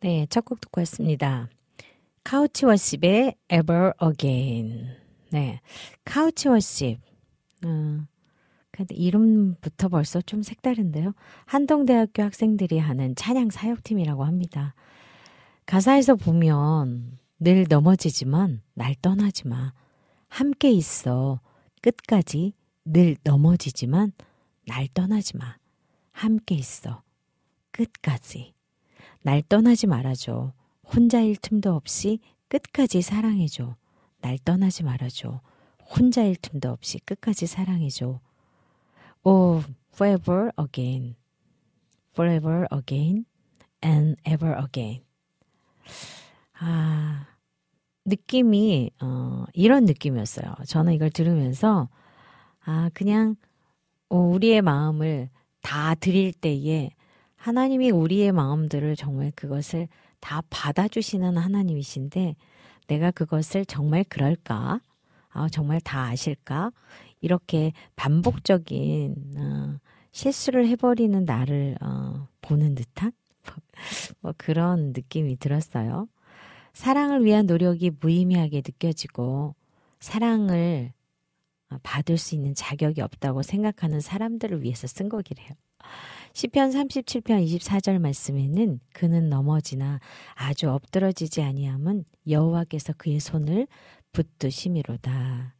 네, 첫 곡 듣고 왔습니다. 카우치 워십의 Ever Again. 네, 카우치 워십. 어, 근데 이름부터 벌써 좀 색다른데요. 한동대학교 학생들이 하는 찬양 사역팀이라고 합니다. 가사에서 보면 늘 넘어지지만 날 떠나지 마. 함께 있어. 끝까지 늘 넘어지지만 날 떠나지 마. 함께 있어. 끝까지. 날 떠나지 말아줘. 혼자일 틈도 없이 끝까지 사랑해줘. 날 떠나지 말아줘. 혼자일 틈도 없이 끝까지 사랑해줘. 오, forever again. forever again and ever again. 아, 느낌이, 어, 이런 느낌이었어요. 저는 이걸 들으면서, 아, 그냥, 어, 우리의 마음을 다 드릴 때에 하나님이 우리의 마음들을 정말 그것을 다 받아주시는 하나님이신데 내가 그것을 정말 그럴까? 아, 정말 다 아실까? 이렇게 반복적인 어, 실수를 해버리는 나를 어, 보는 듯한 뭐 그런 느낌이 들었어요. 사랑을 위한 노력이 무의미하게 느껴지고 사랑을 받을 수 있는 자격이 없다고 생각하는 사람들을 위해서 쓴 거기래요. 시편 37편 24절 말씀에는 그는 넘어지나 아주 엎드러지지 아니함은 여호와께서 그의 손을 붙드심이로다.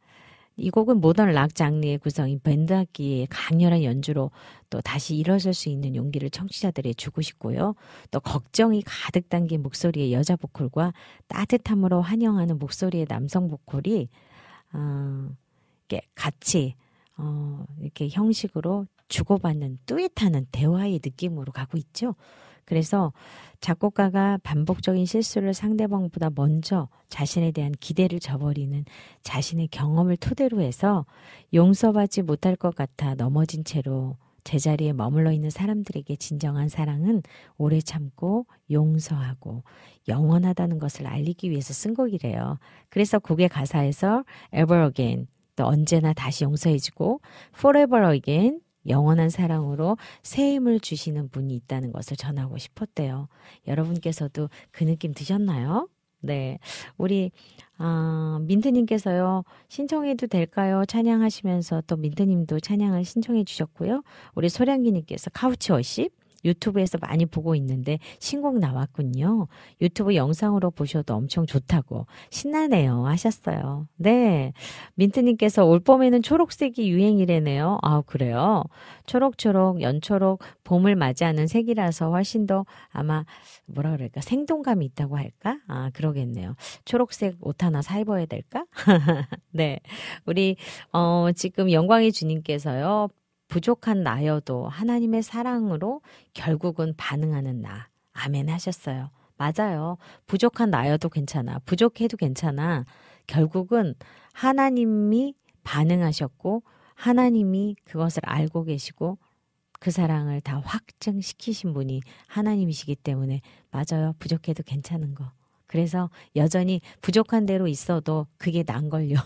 이 곡은 모던 락 장르의 구성인 밴드 악기의 강렬한 연주로 또 다시 일어설 수 있는 용기를 청취자들에 주고 싶고요. 또 걱정이 가득 담긴 목소리의 여자 보컬과 따뜻함으로 환영하는 목소리의 남성 보컬이 어, 이렇게 같이 어, 이렇게 형식으로 주고받는 뚜렷하는 대화의 느낌으로 가고 있죠. 그래서 작곡가가 반복적인 실수를 상대방보다 먼저 자신에 대한 기대를 저버리는 자신의 경험을 토대로 해서 용서받지 못할 것 같아 넘어진 채로 제자리에 머물러 있는 사람들에게 진정한 사랑은 오래 참고 용서하고 영원하다는 것을 알리기 위해서 쓴 곡이래요. 그래서 곡의 가사에서 ever again 또 언제나 다시 용서해주고 forever again 영원한 사랑으로 새 힘을 주시는 분이 있다는 것을 전하고 싶었대요. 여러분께서도 그 느낌 드셨나요? 네. 우리, 아, 민트님께서요, 신청해도 될까요? 찬양하시면서 또 민트님도 찬양을 신청해 주셨고요. 우리 소량기님께서 카우치 워십, 유튜브에서 많이 보고 있는데 신곡 나왔군요. 유튜브 영상으로 보셔도 엄청 좋다고 신나네요 하셨어요. 네. 민트님께서 올 봄에는 초록색이 유행이래네요. 아, 그래요? 초록초록, 연초록, 봄을 맞이하는 색이라서 훨씬 더 아마 뭐라 그럴까? 생동감이 있다고 할까? 아, 그러겠네요. 초록색 옷 하나 사 입어야 될까? 네. 우리, 어, 지금 영광의 주님께서요. 부족한 나여도 하나님의 사랑으로 결국은 반응하는 나. 아멘 하셨어요. 맞아요. 부족한 나여도 괜찮아. 부족해도 괜찮아. 결국은 하나님이 반응하셨고 하나님이 그것을 알고 계시고 그 사랑을 다 확증시키신 분이 하나님이시기 때문에 맞아요. 부족해도 괜찮은 거. 그래서 여전히 부족한 대로 있어도 그게 난 걸요.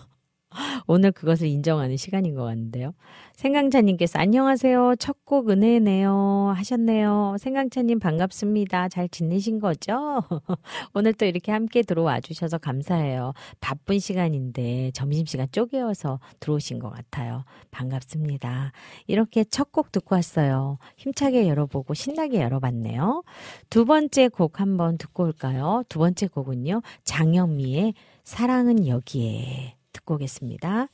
오늘 그것을 인정하는 시간인 것 같은데요. 생강차님께서 안녕하세요. 첫 곡 은혜네요. 하셨네요. 생강차님 반갑습니다. 잘 지내신 거죠? 오늘 또 이렇게 함께 들어와 주셔서 감사해요. 바쁜 시간인데 점심시간 쪼개어서 들어오신 것 같아요. 반갑습니다. 이렇게 첫 곡 듣고 왔어요. 힘차게 열어보고 신나게 열어봤네요. 두 번째 곡 한번 듣고 올까요? 두 번째 곡은요. 장영미의 사랑은 여기에. 듣고 오겠습니다.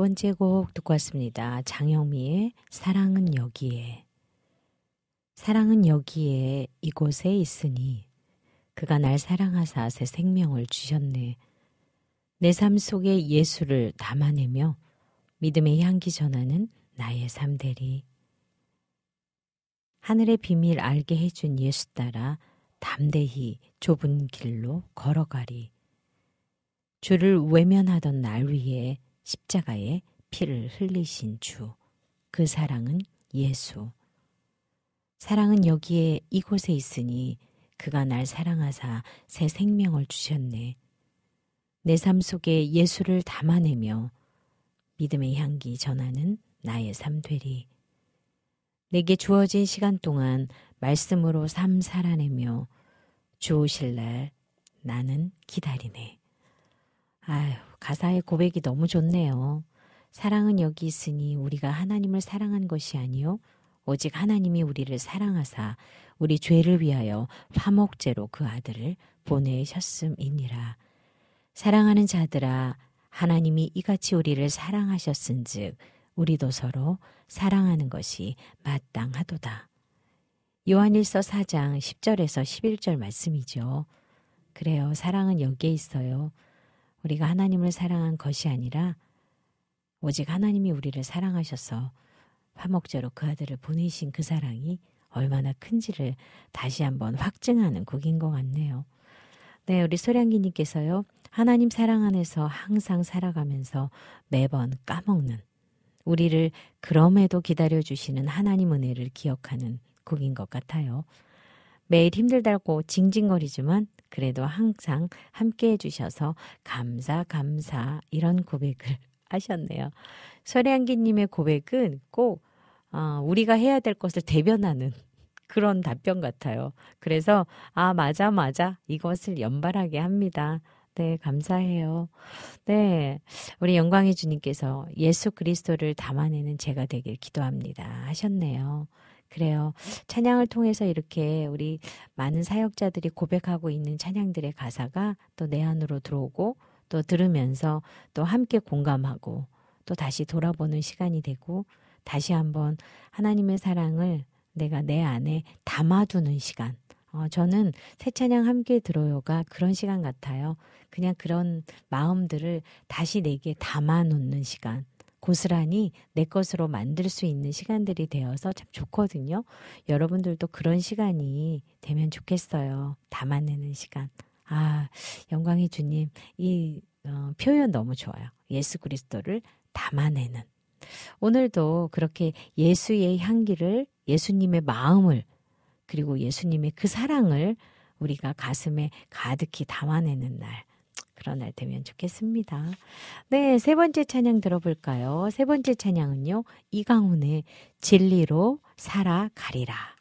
번째 곡 듣고 왔습니다. 장영미의 사랑은 여기에. 사랑은 여기에 이곳에 있으니 그가 날 사랑하사 새 생명을 주셨네. 내 삶 속에 예수를 담아내며 믿음의 향기 전하는 나의 삶 대리. 하늘의 비밀 알게 해준 예수 따라 담대히 좁은 길로 걸어가리. 주를 외면하던 날 위에 십자가에 피를 흘리신 주. 그 사랑은 예수. 사랑은 여기에 이곳에 있으니 그가 날 사랑하사 새 생명을 주셨네. 내 삶 속에 예수를 담아내며 믿음의 향기 전하는 나의 삶 되리. 내게 주어진 시간 동안 말씀으로 삶 살아내며 주오실 날 나는 기다리네. 아유, 가사의 고백이 너무 좋네요. 사랑은 여기 있으니 우리가 하나님을 사랑한 것이 아니요 오직 하나님이 우리를 사랑하사 우리 죄를 위하여 화목제로 그 아들을 보내셨음이니라. 사랑하는 자들아 하나님이 이같이 우리를 사랑하셨은즉 우리도 서로 사랑하는 것이 마땅하도다. 요한일서 4장 10절에서 11절 말씀이죠. 그래요. 사랑은 여기에 있어요. 우리가 하나님을 사랑한 것이 아니라 오직 하나님이 우리를 사랑하셔서 화목제로 그 아들을 보내신 그 사랑이 얼마나 큰지를 다시 한번 확증하는 곡인 것 같네요. 네, 우리 소량기님께서요. 하나님 사랑 안에서 항상 살아가면서 매번 까먹는 우리를 그럼에도 기다려주시는 하나님 은혜를 기억하는 곡인 것 같아요. 매일 힘들다고 징징거리지만 그래도 항상 함께 해주셔서 감사, 감사, 이런 고백을 하셨네요. 서량기님의 고백은 꼭, 어, 우리가 해야 될 것을 대변하는 그런 답변 같아요. 그래서, 아, 맞아, 맞아. 이것을 연발하게 합니다. 네, 감사해요. 네, 우리 영광의 주님께서 예수 그리스도를 담아내는 제가 되길 기도합니다. 하셨네요. 그래요. 찬양을 통해서 이렇게 우리 많은 사역자들이 고백하고 있는 찬양들의 가사가 또 내 안으로 들어오고 또 들으면서 또 함께 공감하고 또 다시 돌아보는 시간이 되고 다시 한번 하나님의 사랑을 내가 내 안에 담아두는 시간. 어, 저는 새 찬양 함께 들어요가 그런 시간 같아요. 그냥 그런 마음들을 다시 내게 담아놓는 시간. 고스란히 내 것으로 만들 수 있는 시간들이 되어서 참 좋거든요. 여러분들도 그런 시간이 되면 좋겠어요. 담아내는 시간. 아, 영광의 주님, 이 어, 표현 너무 좋아요. 예수 그리스도를 담아내는. 오늘도 그렇게 예수의 향기를, 예수님의 마음을, 그리고 예수님의 그 사랑을 우리가 가슴에 가득히 담아내는 날. 그런 날 되면 좋겠습니다. 네, 세 번째 찬양 들어볼까요? 세 번째 찬양은요, 이강훈의 진리로 살아가리라.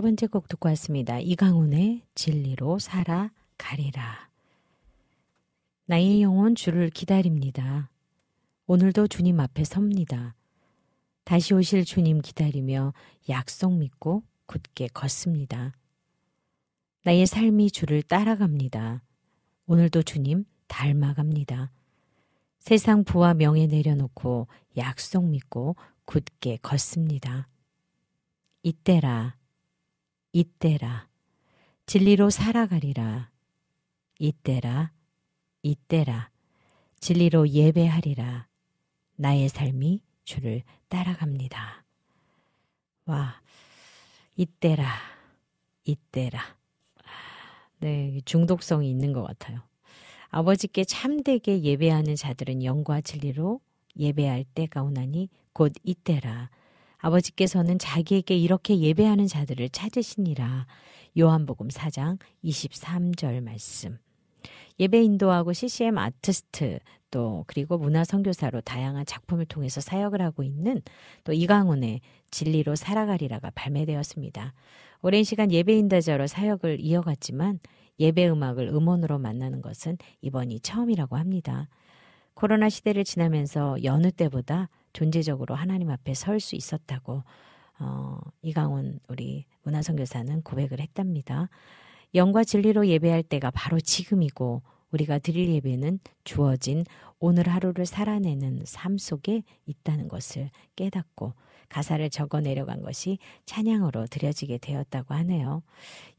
세 번째 곡 듣고 왔습니다. 이강훈의 진리로 살아가리라. 나의 영혼 주를 기다립니다. 오늘도 주님 앞에 섭니다. 다시 오실 주님 기다리며 약속 믿고 굳게 걷습니다. 나의 삶이 주를 따라갑니다. 오늘도 주님 닮아갑니다. 세상 부와 명예 내려놓고 약속 믿고 굳게 걷습니다. 이때라, 이때라, 진리로 살아가리라. 이때라, 이때라, 진리로 예배하리라. 나의 삶이 주를 따라갑니다. 와, 이때라, 이때라. 네, 중독성이 있는 것 같아요. 아버지께 참되게 예배하는 자들은 영과 진리로 예배할 때가 오나니 곧 이때라. 아버지께서는 자기에게 이렇게 예배하는 자들을 찾으시니라. 요한복음 4장 23절 말씀. 예배 인도하고 CCM 아티스트 또 그리고 문화 선교사로 다양한 작품을 통해서 사역을 하고 있는 또 이강훈의 진리로 살아가리라가 발매되었습니다. 오랜 시간 예배 인도자로 사역을 이어갔지만 예배 음악을 음원으로 만나는 것은 이번이 처음이라고 합니다. 코로나 시대를 지나면서 여느 때보다 존재적으로 하나님 앞에 설 수 있었다고 어, 이강훈 우리 문화선교사는 고백을 했답니다. 영과 진리로 예배할 때가 바로 지금이고 우리가 드릴 예배는 주어진 오늘 하루를 살아내는 삶 속에 있다는 것을 깨닫고 가사를 적어 내려간 것이 찬양으로 드려지게 되었다고 하네요.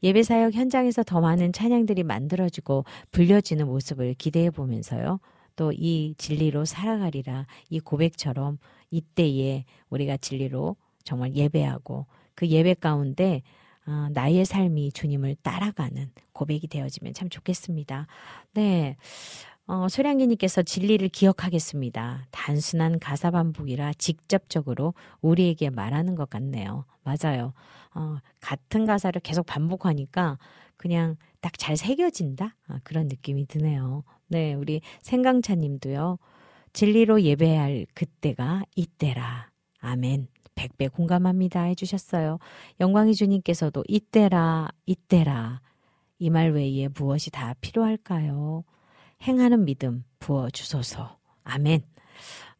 예배 사역 현장에서 더 많은 찬양들이 만들어지고 불려지는 모습을 기대해 보면서요. 또 이 진리로 살아가리라 이 고백처럼 이때에 우리가 진리로 정말 예배하고 그 예배 가운데 어, 나의 삶이 주님을 따라가는 고백이 되어지면 참 좋겠습니다. 네. 어, 소량기님께서 진리를 기억하겠습니다. 단순한 가사 반복이라 직접적으로 우리에게 말하는 것 같네요. 맞아요. 어, 같은 가사를 계속 반복하니까 그냥 딱 잘 새겨진다? 아, 그런 느낌이 드네요. 네, 우리 생강차 님도요. 진리로 예배할 그때가 이때라. 아멘. 백배 공감합니다 해주셨어요. 영광이 주님께서도 이때라, 이때라. 이 말 외에 무엇이 다 필요할까요? 행하는 믿음 부어주소서. 아멘.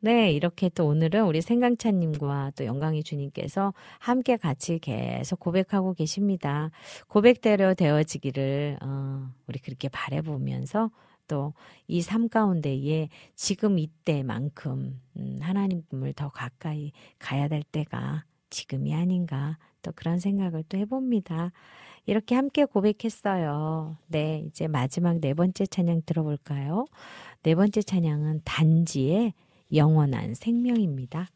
네, 이렇게 또 오늘은 우리 생강차님과 또 영광이 주님께서 함께 같이 계속 고백하고 계십니다. 고백대로 되어지기를, 어, 우리 그렇게 바래보면서 또 이 삶 가운데에 지금 이때만큼 음, 하나님을 더 가까이 가야 될 때가 지금이 아닌가 또 그런 생각을 또 해봅니다. 이렇게 함께 고백했어요. 네, 이제 마지막 네 번째 찬양 들어볼까요? 네 번째 찬양은 단지의 영원한 생명입니다.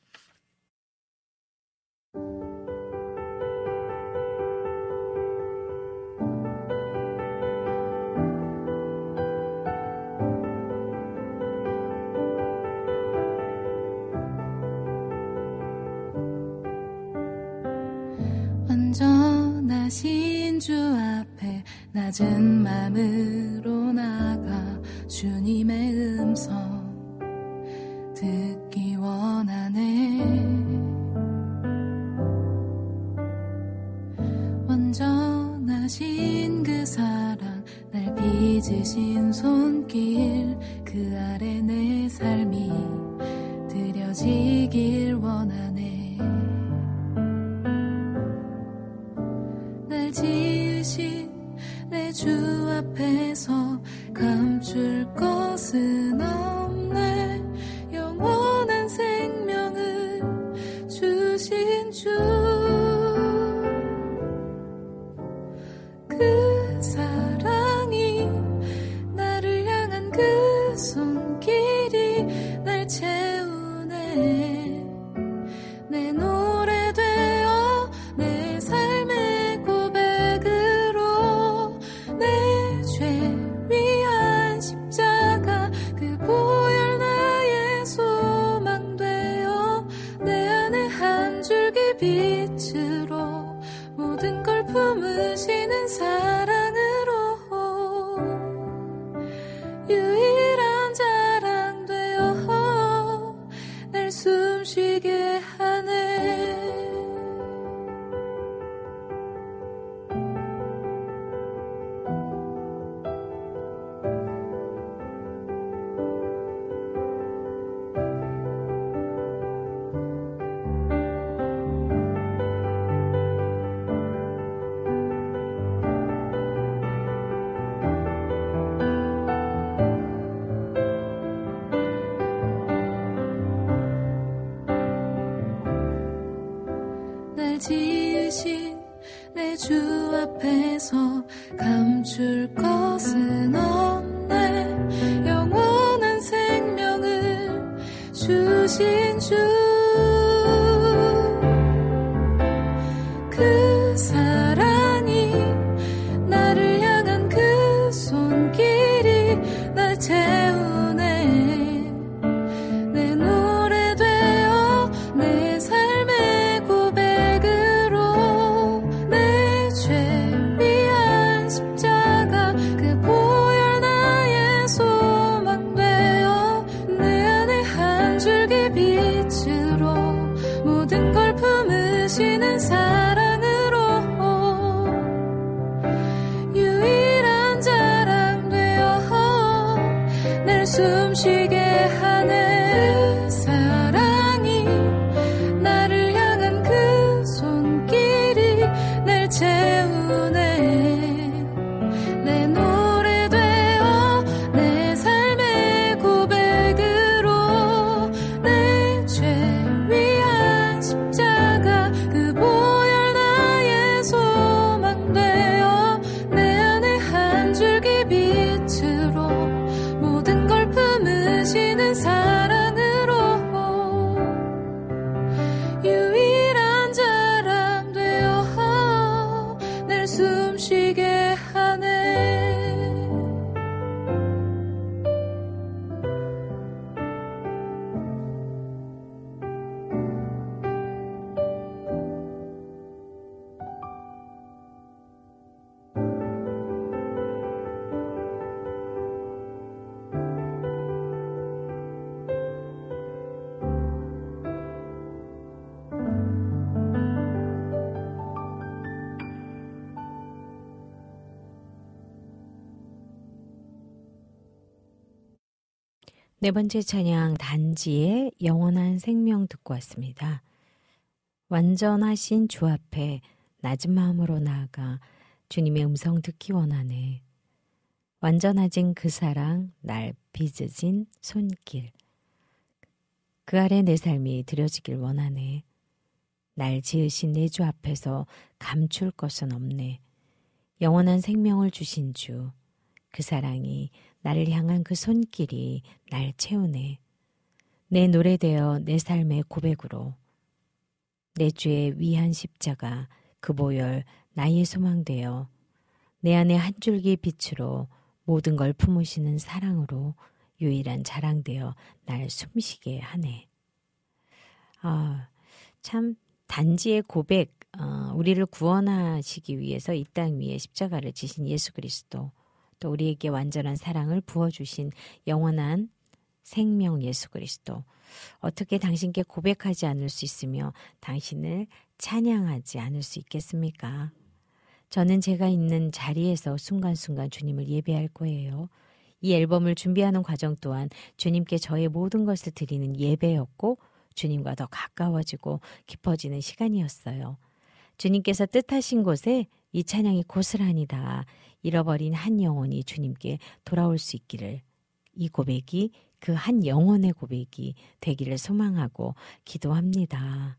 완전하신 주 앞에 낮은 마음으로 나가 주님의 음성 듣기 원하네. 완전하신 그 사랑 날 빚으신 손길 그 아래 내 삶이 드려지길 원하네. 날 지으신 내 주 앞에서 네 번째 찬양 단지의 영원한 생명 듣고 왔습니다. 완전하신 주 앞에 낮은 마음으로 나아가 주님의 음성 듣기 원하네. 완전해진 그 사랑, 날 빚어진 손길. 그 아래 내 삶이 드려지길 원하네. 날 지으신 내 주 앞에서 감출 것은 없네. 영원한 생명을 주신 주, 그 사랑이 나를 향한 그 손길이 날 채우네. 내 노래되어 내 삶의 고백으로 내 주의 위한 십자가 그 보혈 나의 소망되어 내 안에 한 줄기 빛으로 모든 걸 품으시는 사랑으로 유일한 자랑되어 날 숨쉬게 하네. 아, 참 단지의 고백, 어, 우리를 구원하시기 위해서 이 땅 위에 십자가를 지신 예수 그리스도, 또 우리에게 완전한 사랑을 부어주신 영원한 생명 예수 그리스도. 어떻게 당신께 고백하지 않을 수 있으며 당신을 찬양하지 않을 수 있겠습니까? 저는 제가 있는 자리에서 순간순간 주님을 예배할 거예요. 이 앨범을 준비하는 과정 또한 주님께 저의 모든 것을 드리는 예배였고 주님과 더 가까워지고 깊어지는 시간이었어요. 주님께서 뜻하신 곳에 이 찬양이 고스란히 다 잃어버린 한 영혼이 주님께 돌아올 수 있기를 이 고백이 그 한 영혼의 고백이 되기를 소망하고 기도합니다.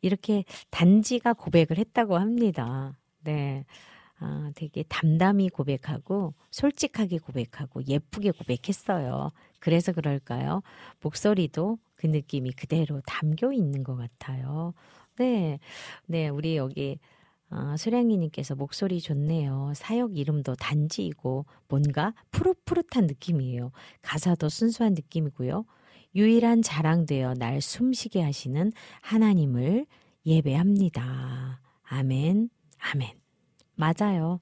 이렇게 단지가 고백을 했다고 합니다. 네. 아, 되게 담담히 고백하고 솔직하게 고백하고 예쁘게 고백했어요. 그래서 그럴까요? 목소리도 그 느낌이 그대로 담겨 있는 것 같아요. 네. 네, 우리 여기 아, 수량이님께서 목소리 좋네요. 사역 이름도 단지이고 뭔가 푸릇푸릇한 느낌이에요. 가사도 순수한 느낌이고요. 유일한 자랑되어 날 숨쉬게 하시는 하나님을 예배합니다. 아멘, 아멘. 맞아요.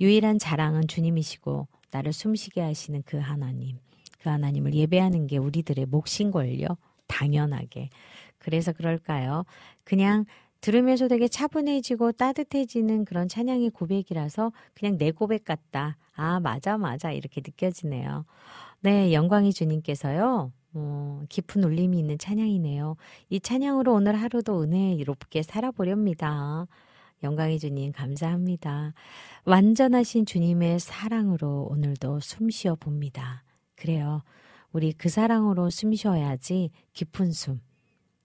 유일한 자랑은 주님이시고 나를 숨쉬게 하시는 그 하나님. 그 하나님을 예배하는 게 우리들의 몫인걸요. 당연하게. 그래서 그럴까요? 그냥 들으면서 되게 차분해지고 따뜻해지는 그런 찬양의 고백이라서 그냥 내 고백 같다. 아, 맞아, 맞아. 이렇게 느껴지네요. 네, 영광이 주님께서요. 어, 깊은 울림이 있는 찬양이네요. 이 찬양으로 오늘 하루도 은혜롭게 살아보렵니다. 영광의 주님 감사합니다. 완전하신 주님의 사랑으로 오늘도 숨 쉬어 봅니다. 그래요. 우리 그 사랑으로 숨 쉬어야지 깊은 숨,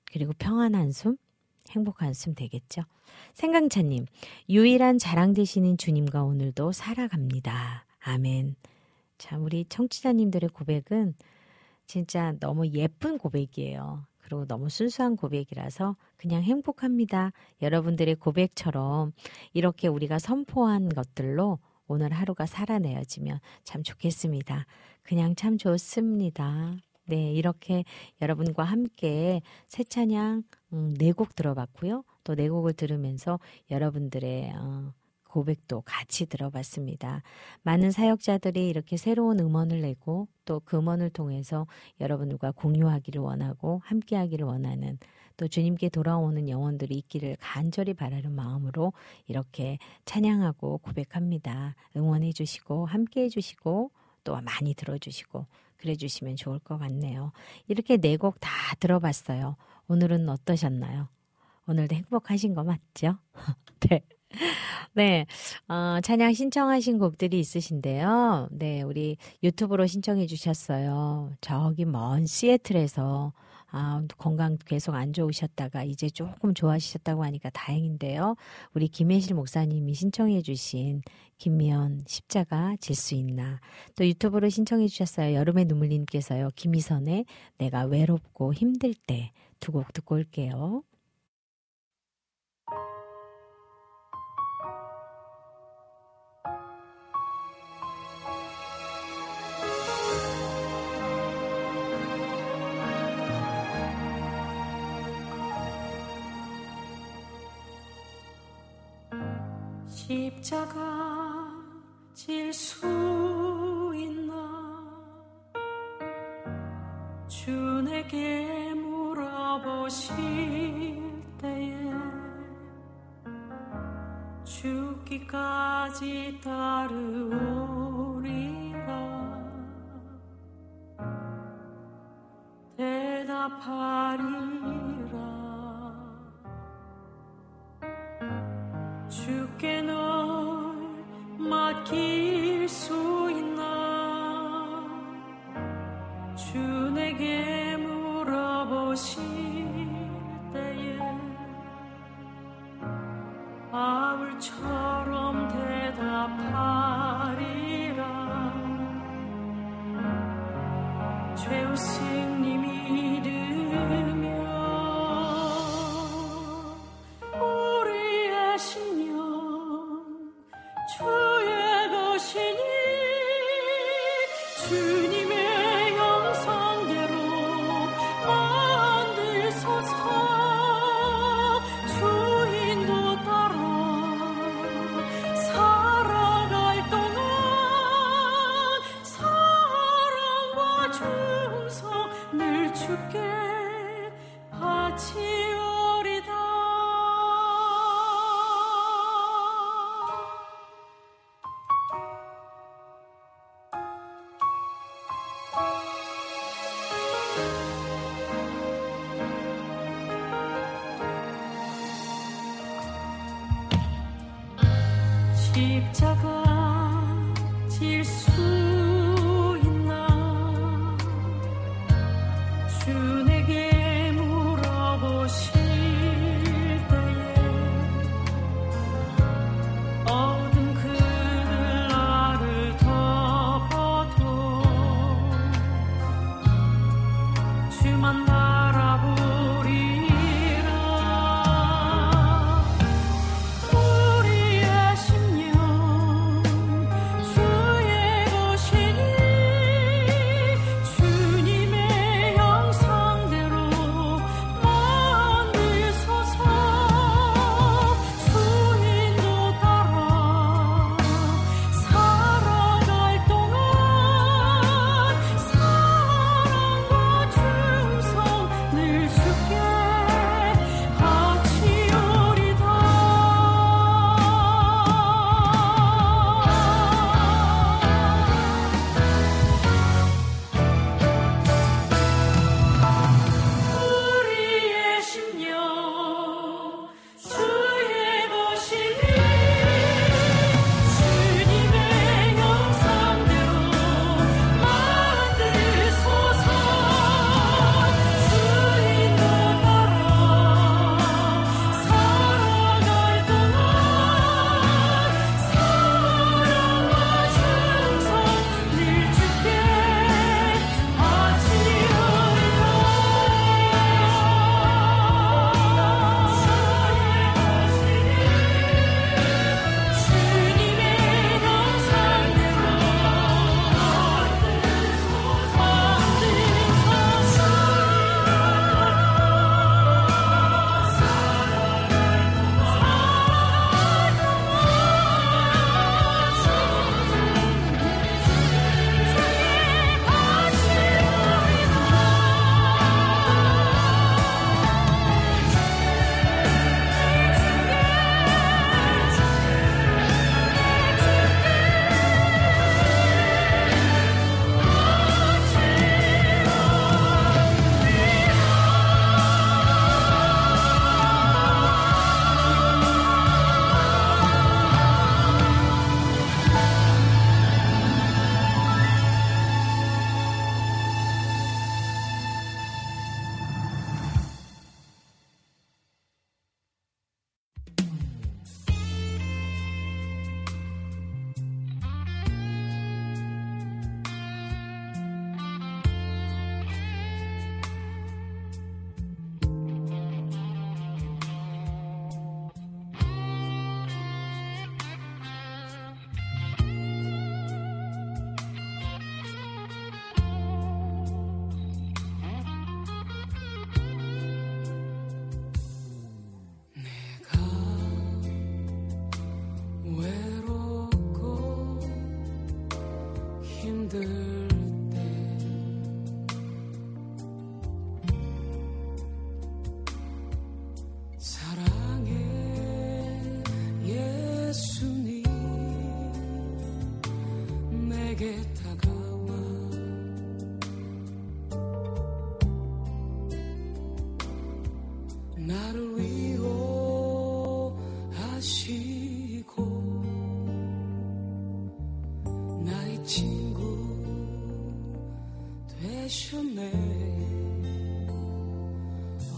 그리고 평안한 숨, 행복한 숨 되겠죠. 생강차님, 유일한 자랑 되시는 주님과 오늘도 살아갑니다. 아멘. 참, 우리 청취자님들의 고백은 진짜 너무 예쁜 고백이에요. 그리고 너무 순수한 고백이라서 그냥 행복합니다. 여러분들의 고백처럼 이렇게 우리가 선포한 것들로 오늘 하루가 살아내어지면 참 좋겠습니다. 그냥 참 좋습니다. 네, 이렇게 여러분과 함께 새 찬양 음, 네곡 들어봤고요. 또 네 곡을 들으면서 여러분들의 어, 고백도 같이 들어봤습니다. 많은 사역자들이 이렇게 새로운 음원을 내고 또 그 음원을 통해서 여러분들과 공유하기를 원하고 함께하기를 원하는 또 주님께 돌아오는 영혼들이 있기를 간절히 바라는 마음으로 이렇게 찬양하고 고백합니다. 응원해 주시고 함께 해 주시고 또 많이 들어주시고 그래 주시면 좋을 것 같네요. 이렇게 네 곡 다 들어봤어요. 오늘은 어떠셨나요? 오늘도 행복하신 거 맞죠? 네. 네, 어, 찬양 신청하신 곡들이 있으신데요. 네, 우리 유튜브로 신청해 주셨어요. 저기 먼 시애틀에서 아, 건강 계속 안 좋으셨다가 이제 조금 좋아지셨다고 하니까 다행인데요. 우리 김혜실 목사님이 신청해 주신 김미연 십자가 질 수 있나. 또 유튜브로 신청해 주셨어요. 여름의 눈물님께서요. 김희선의 내가 외롭고 힘들 때 두 곡 듣고 올게요. 십자가 질 수 있나? 주 내게 물어보실 때에 죽기까지 따르오리라. 대답하리라. 주께 수 있나 주 내게 물어보시오.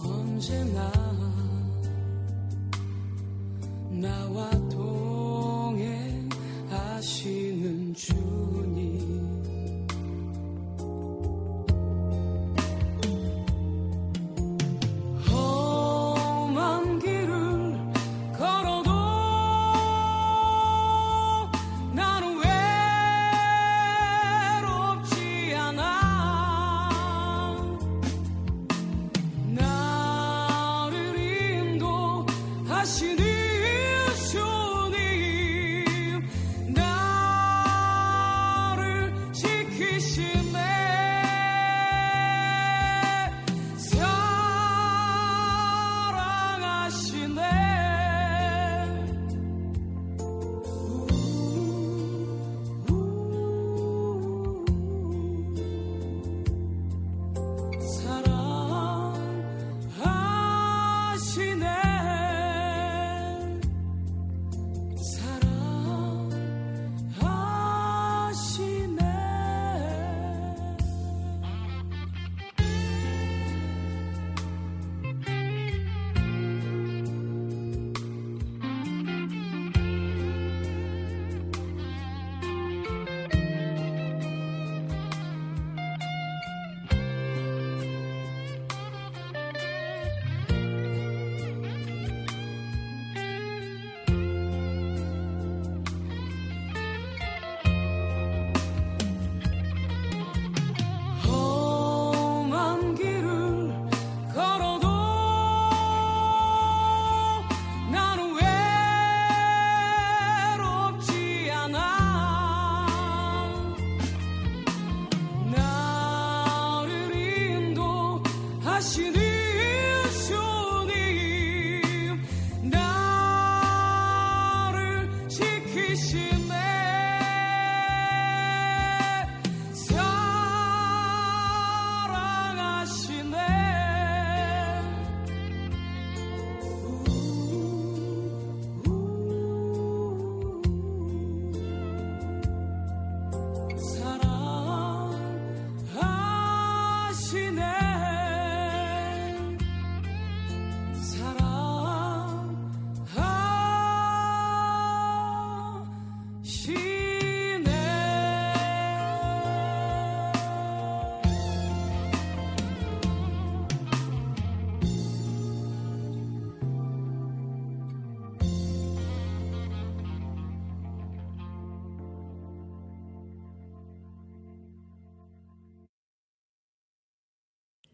언제나 나와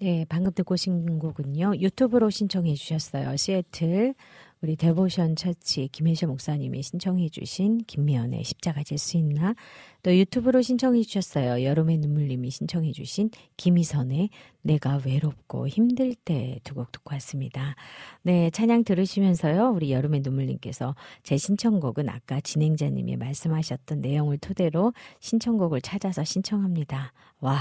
네, 방금 듣고 오신 곡은요. 유튜브로 신청해 주셨어요. 시애틀 우리 데보션 처치 김혜셔 목사님이 신청해 주신 김미연의 십자가 질 수 있나? 또 유튜브로 신청해 주셨어요. 여름의 눈물님이 신청해 주신 김희선의 내가 외롭고 힘들 때 두 곡 듣고 왔습니다. 네, 찬양 들으시면서요. 우리 여름의 눈물님께서 제 신청곡은 아까 진행자님이 말씀하셨던 내용을 토대로 신청곡을 찾아서 신청합니다. 와,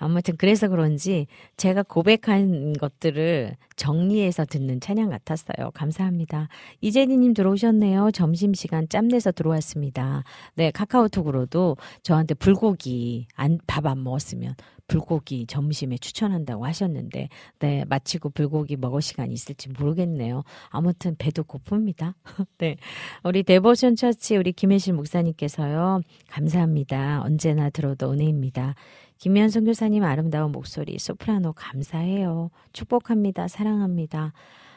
아무튼 그래서 그런지 제가 고백한 것들을 정리해서 듣는 찬양 같았어요. 감사합니다. 이재니님 들어오셨네요. 점심시간 짬내서 들어왔습니다. 네, 카카오톡으로도 저한테 불고기 안, 밥안 먹었으면 불고기 점심에 추천한다고 하셨는데, 네, 마치고 불고기 먹을 시간이 있을지 모르겠네요. 아무튼 배도 고픕니다. 네. 우리 데버션 처치 우리 김혜실 목사님께서요, 감사합니다. 언제나 들어도 은혜입니다. 김현성 교사님 아름다운 목소리 소프라노 감사해요. 축복합니다. 사랑합니다.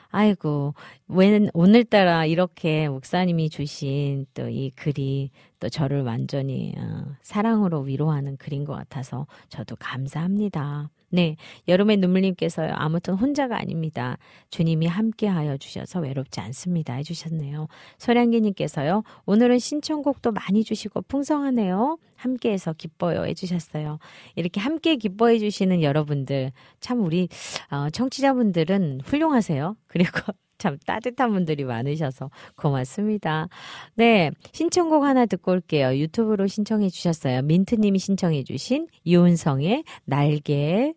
아이고, 왜 오늘따라 이렇게 목사님이 주신 또 이 글이 또 저를 완전히 어, 사랑으로 위로하는 글인 것 같아서 저도 감사합니다. 네, 여름의 눈물님께서요. 아무튼 혼자가 아닙니다. 주님이 함께하여 주셔서 외롭지 않습니다. 해주셨네요. 소량기님께서요. 오늘은 신청곡도 많이 주시고 풍성하네요. 함께해서 기뻐요. 해주셨어요. 이렇게 함께 기뻐해 주시는 여러분들 참 우리 어, 청취자분들은 훌륭하세요. 그리고 참 따뜻한 분들이 많으셔서 고맙습니다. 네. 신청곡 하나 듣고 올게요. 유튜브로 신청해 주셨어요. 민트님이 신청해 주신 이운성의 날개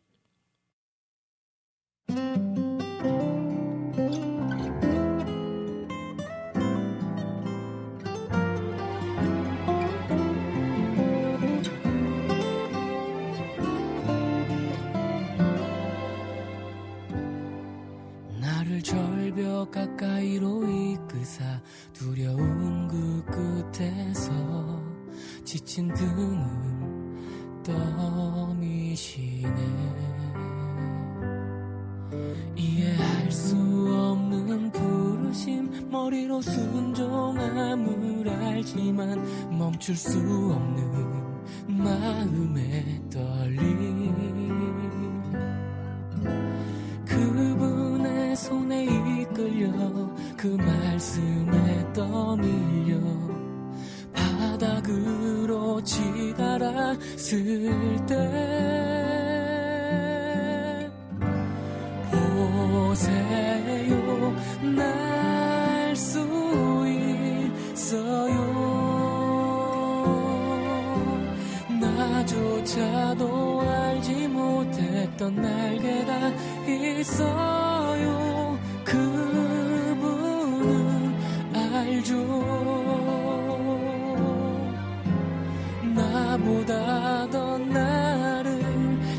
절벽 가까이로 이끄사 두려운 그 끝에서 지친 등을 떠미시네. 이해할 수 없는 부르심 머리로 순종함을 알지만 멈출 수 없는 마음의 떨림 그분의 손에 이끌려 그그 말씀에 떠밀려 바닥으로 치달았을 때 보세요. 날 수 있어요. 나조차도 알지 못했던 날개가 있어요. 그분은 알죠. 나보다 더 나를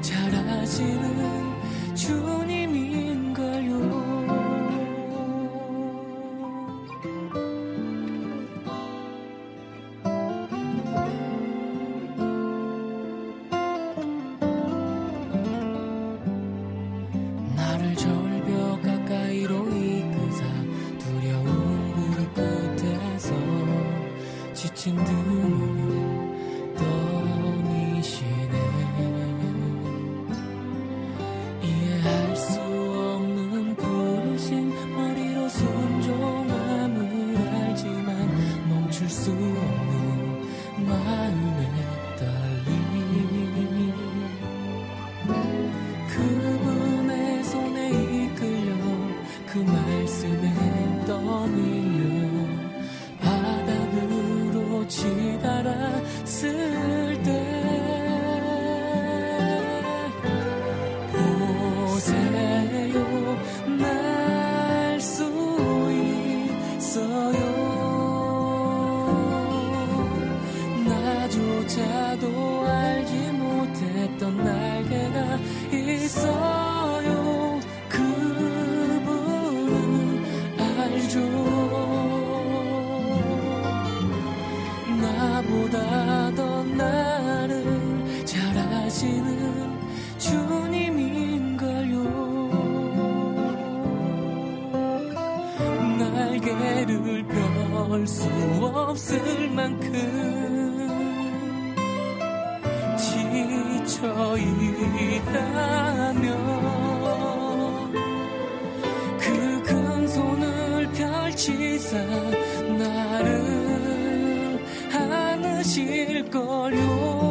잘 아시는 주 지친 했던 날개가 있어요. 그분은 알죠. 나보다 더 나를 잘 아시는 주님인걸요. 날개를 펼 수 없을 만큼 지쳐 있다면 그 큰 손을 펼치사 나를 안으실 걸요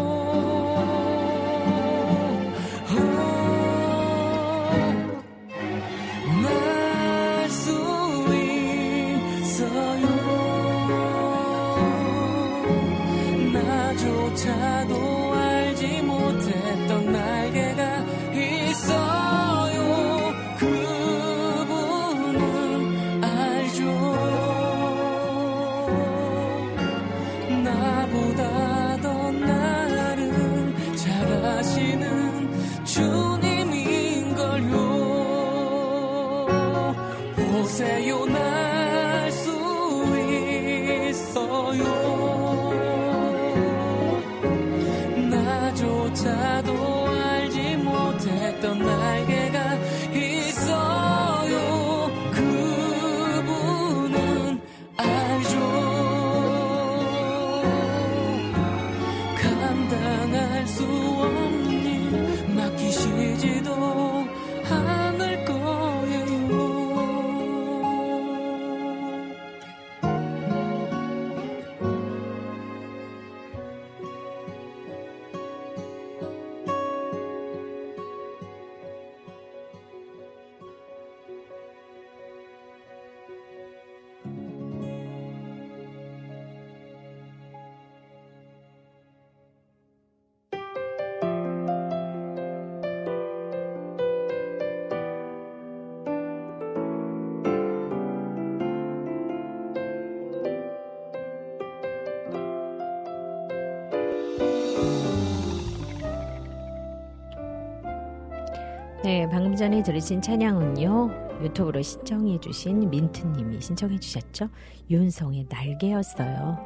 네, 방금 전에 들으신 찬양은요. 유튜브로 신청해 주신 민트 님이 신청해 주셨죠. 윤성의 날개였어요.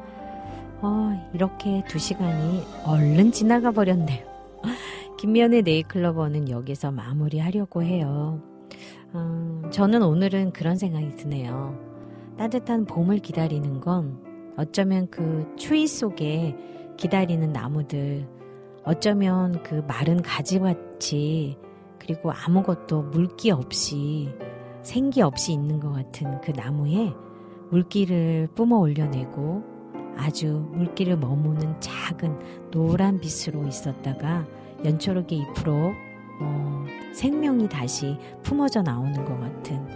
어, 이렇게 두 시간이 얼른 지나가 버렸네요. 김미연의 네이클로버는 여기서 마무리하려고 해요. 음, 저는 오늘은 그런 생각이 드네요. 따뜻한 봄을 기다리는 건 어쩌면 그 추위 속에 기다리는 나무들, 어쩌면 그 마른 가지같이 그리고 아무것도 물기 없이 생기 없이 있는 것 같은 그 나무에 물기를 뿜어 올려내고 아주 물기를 머무는 작은 노란 빛으로 있었다가 연초록의 잎으로 어, 생명이 다시 품어져 나오는 것 같은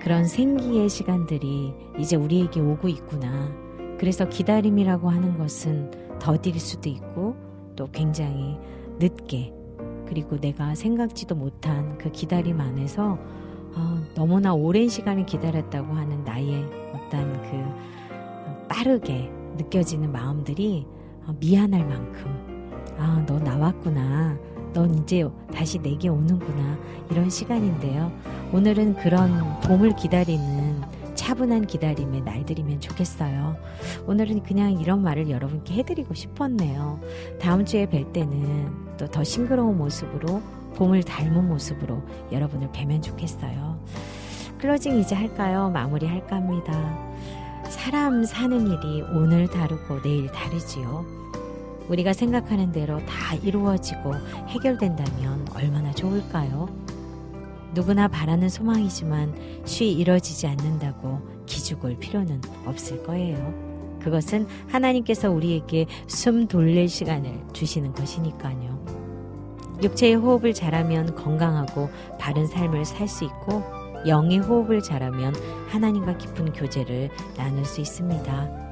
그런 생기의 시간들이 이제 우리에게 오고 있구나. 그래서 기다림이라고 하는 것은 더딜 수도 있고 또 굉장히 늦게 그리고 내가 생각지도 못한 그 기다림 안에서 어, 너무나 오랜 시간을 기다렸다고 하는 나의 어떤 그 빠르게 느껴지는 마음들이 어, 미안할 만큼 아, 너 나왔구나. 넌 이제 다시 내게 오는구나. 이런 시간인데요. 오늘은 그런 봄을 기다리는 차분한 기다림의 날들이면 좋겠어요. 오늘은 그냥 이런 말을 여러분께 해드리고 싶었네요. 다음 주에 뵐 때는 또 더 싱그러운 모습으로 봄을 닮은 모습으로 여러분을 뵈면 좋겠어요. 클로징 이제 할까요? 마무리 할까 합니다. 사람 사는 일이 오늘 다르고 내일 다르지요. 우리가 생각하는 대로 다 이루어지고 해결된다면 얼마나 좋을까요? 누구나 바라는 소망이지만 쉬 이뤄지지 않는다고 기죽을 필요는 없을 거예요. 그것은 하나님께서 우리에게 숨 돌릴 시간을 주시는 것이니까요. 육체의 호흡을 잘하면 건강하고 바른 삶을 살 수 있고 영의 호흡을 잘하면 하나님과 깊은 교제를 나눌 수 있습니다.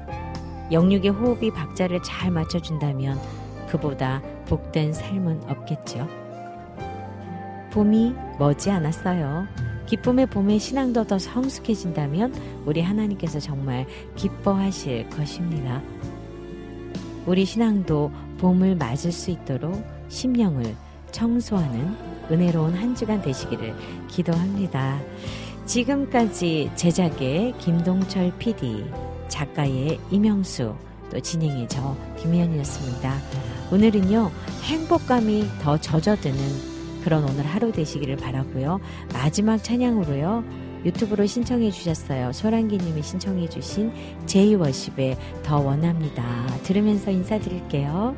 영육의 호흡이 박자를 잘 맞춰준다면 그보다 복된 삶은 없겠죠. 봄이 머지 않았어요. 기쁨의 봄에 신앙도 더 성숙해진다면 우리 하나님께서 정말 기뻐하실 것입니다. 우리 신앙도 봄을 맞을 수 있도록 심령을 청소하는 은혜로운 한 주간 되시기를 기도합니다. 지금까지 제작의 김동철 PD, 작가의 이명수, 또 진행의 저 김현이었습니다. 오늘은요, 행복감이 더 젖어드는 그런 오늘 하루 되시기를 바라고요. 마지막 찬양으로요. 유튜브로 신청해 주셨어요. 소란기 님이 신청해 주신 제이워십의 더 원합니다. 들으면서 인사드릴게요.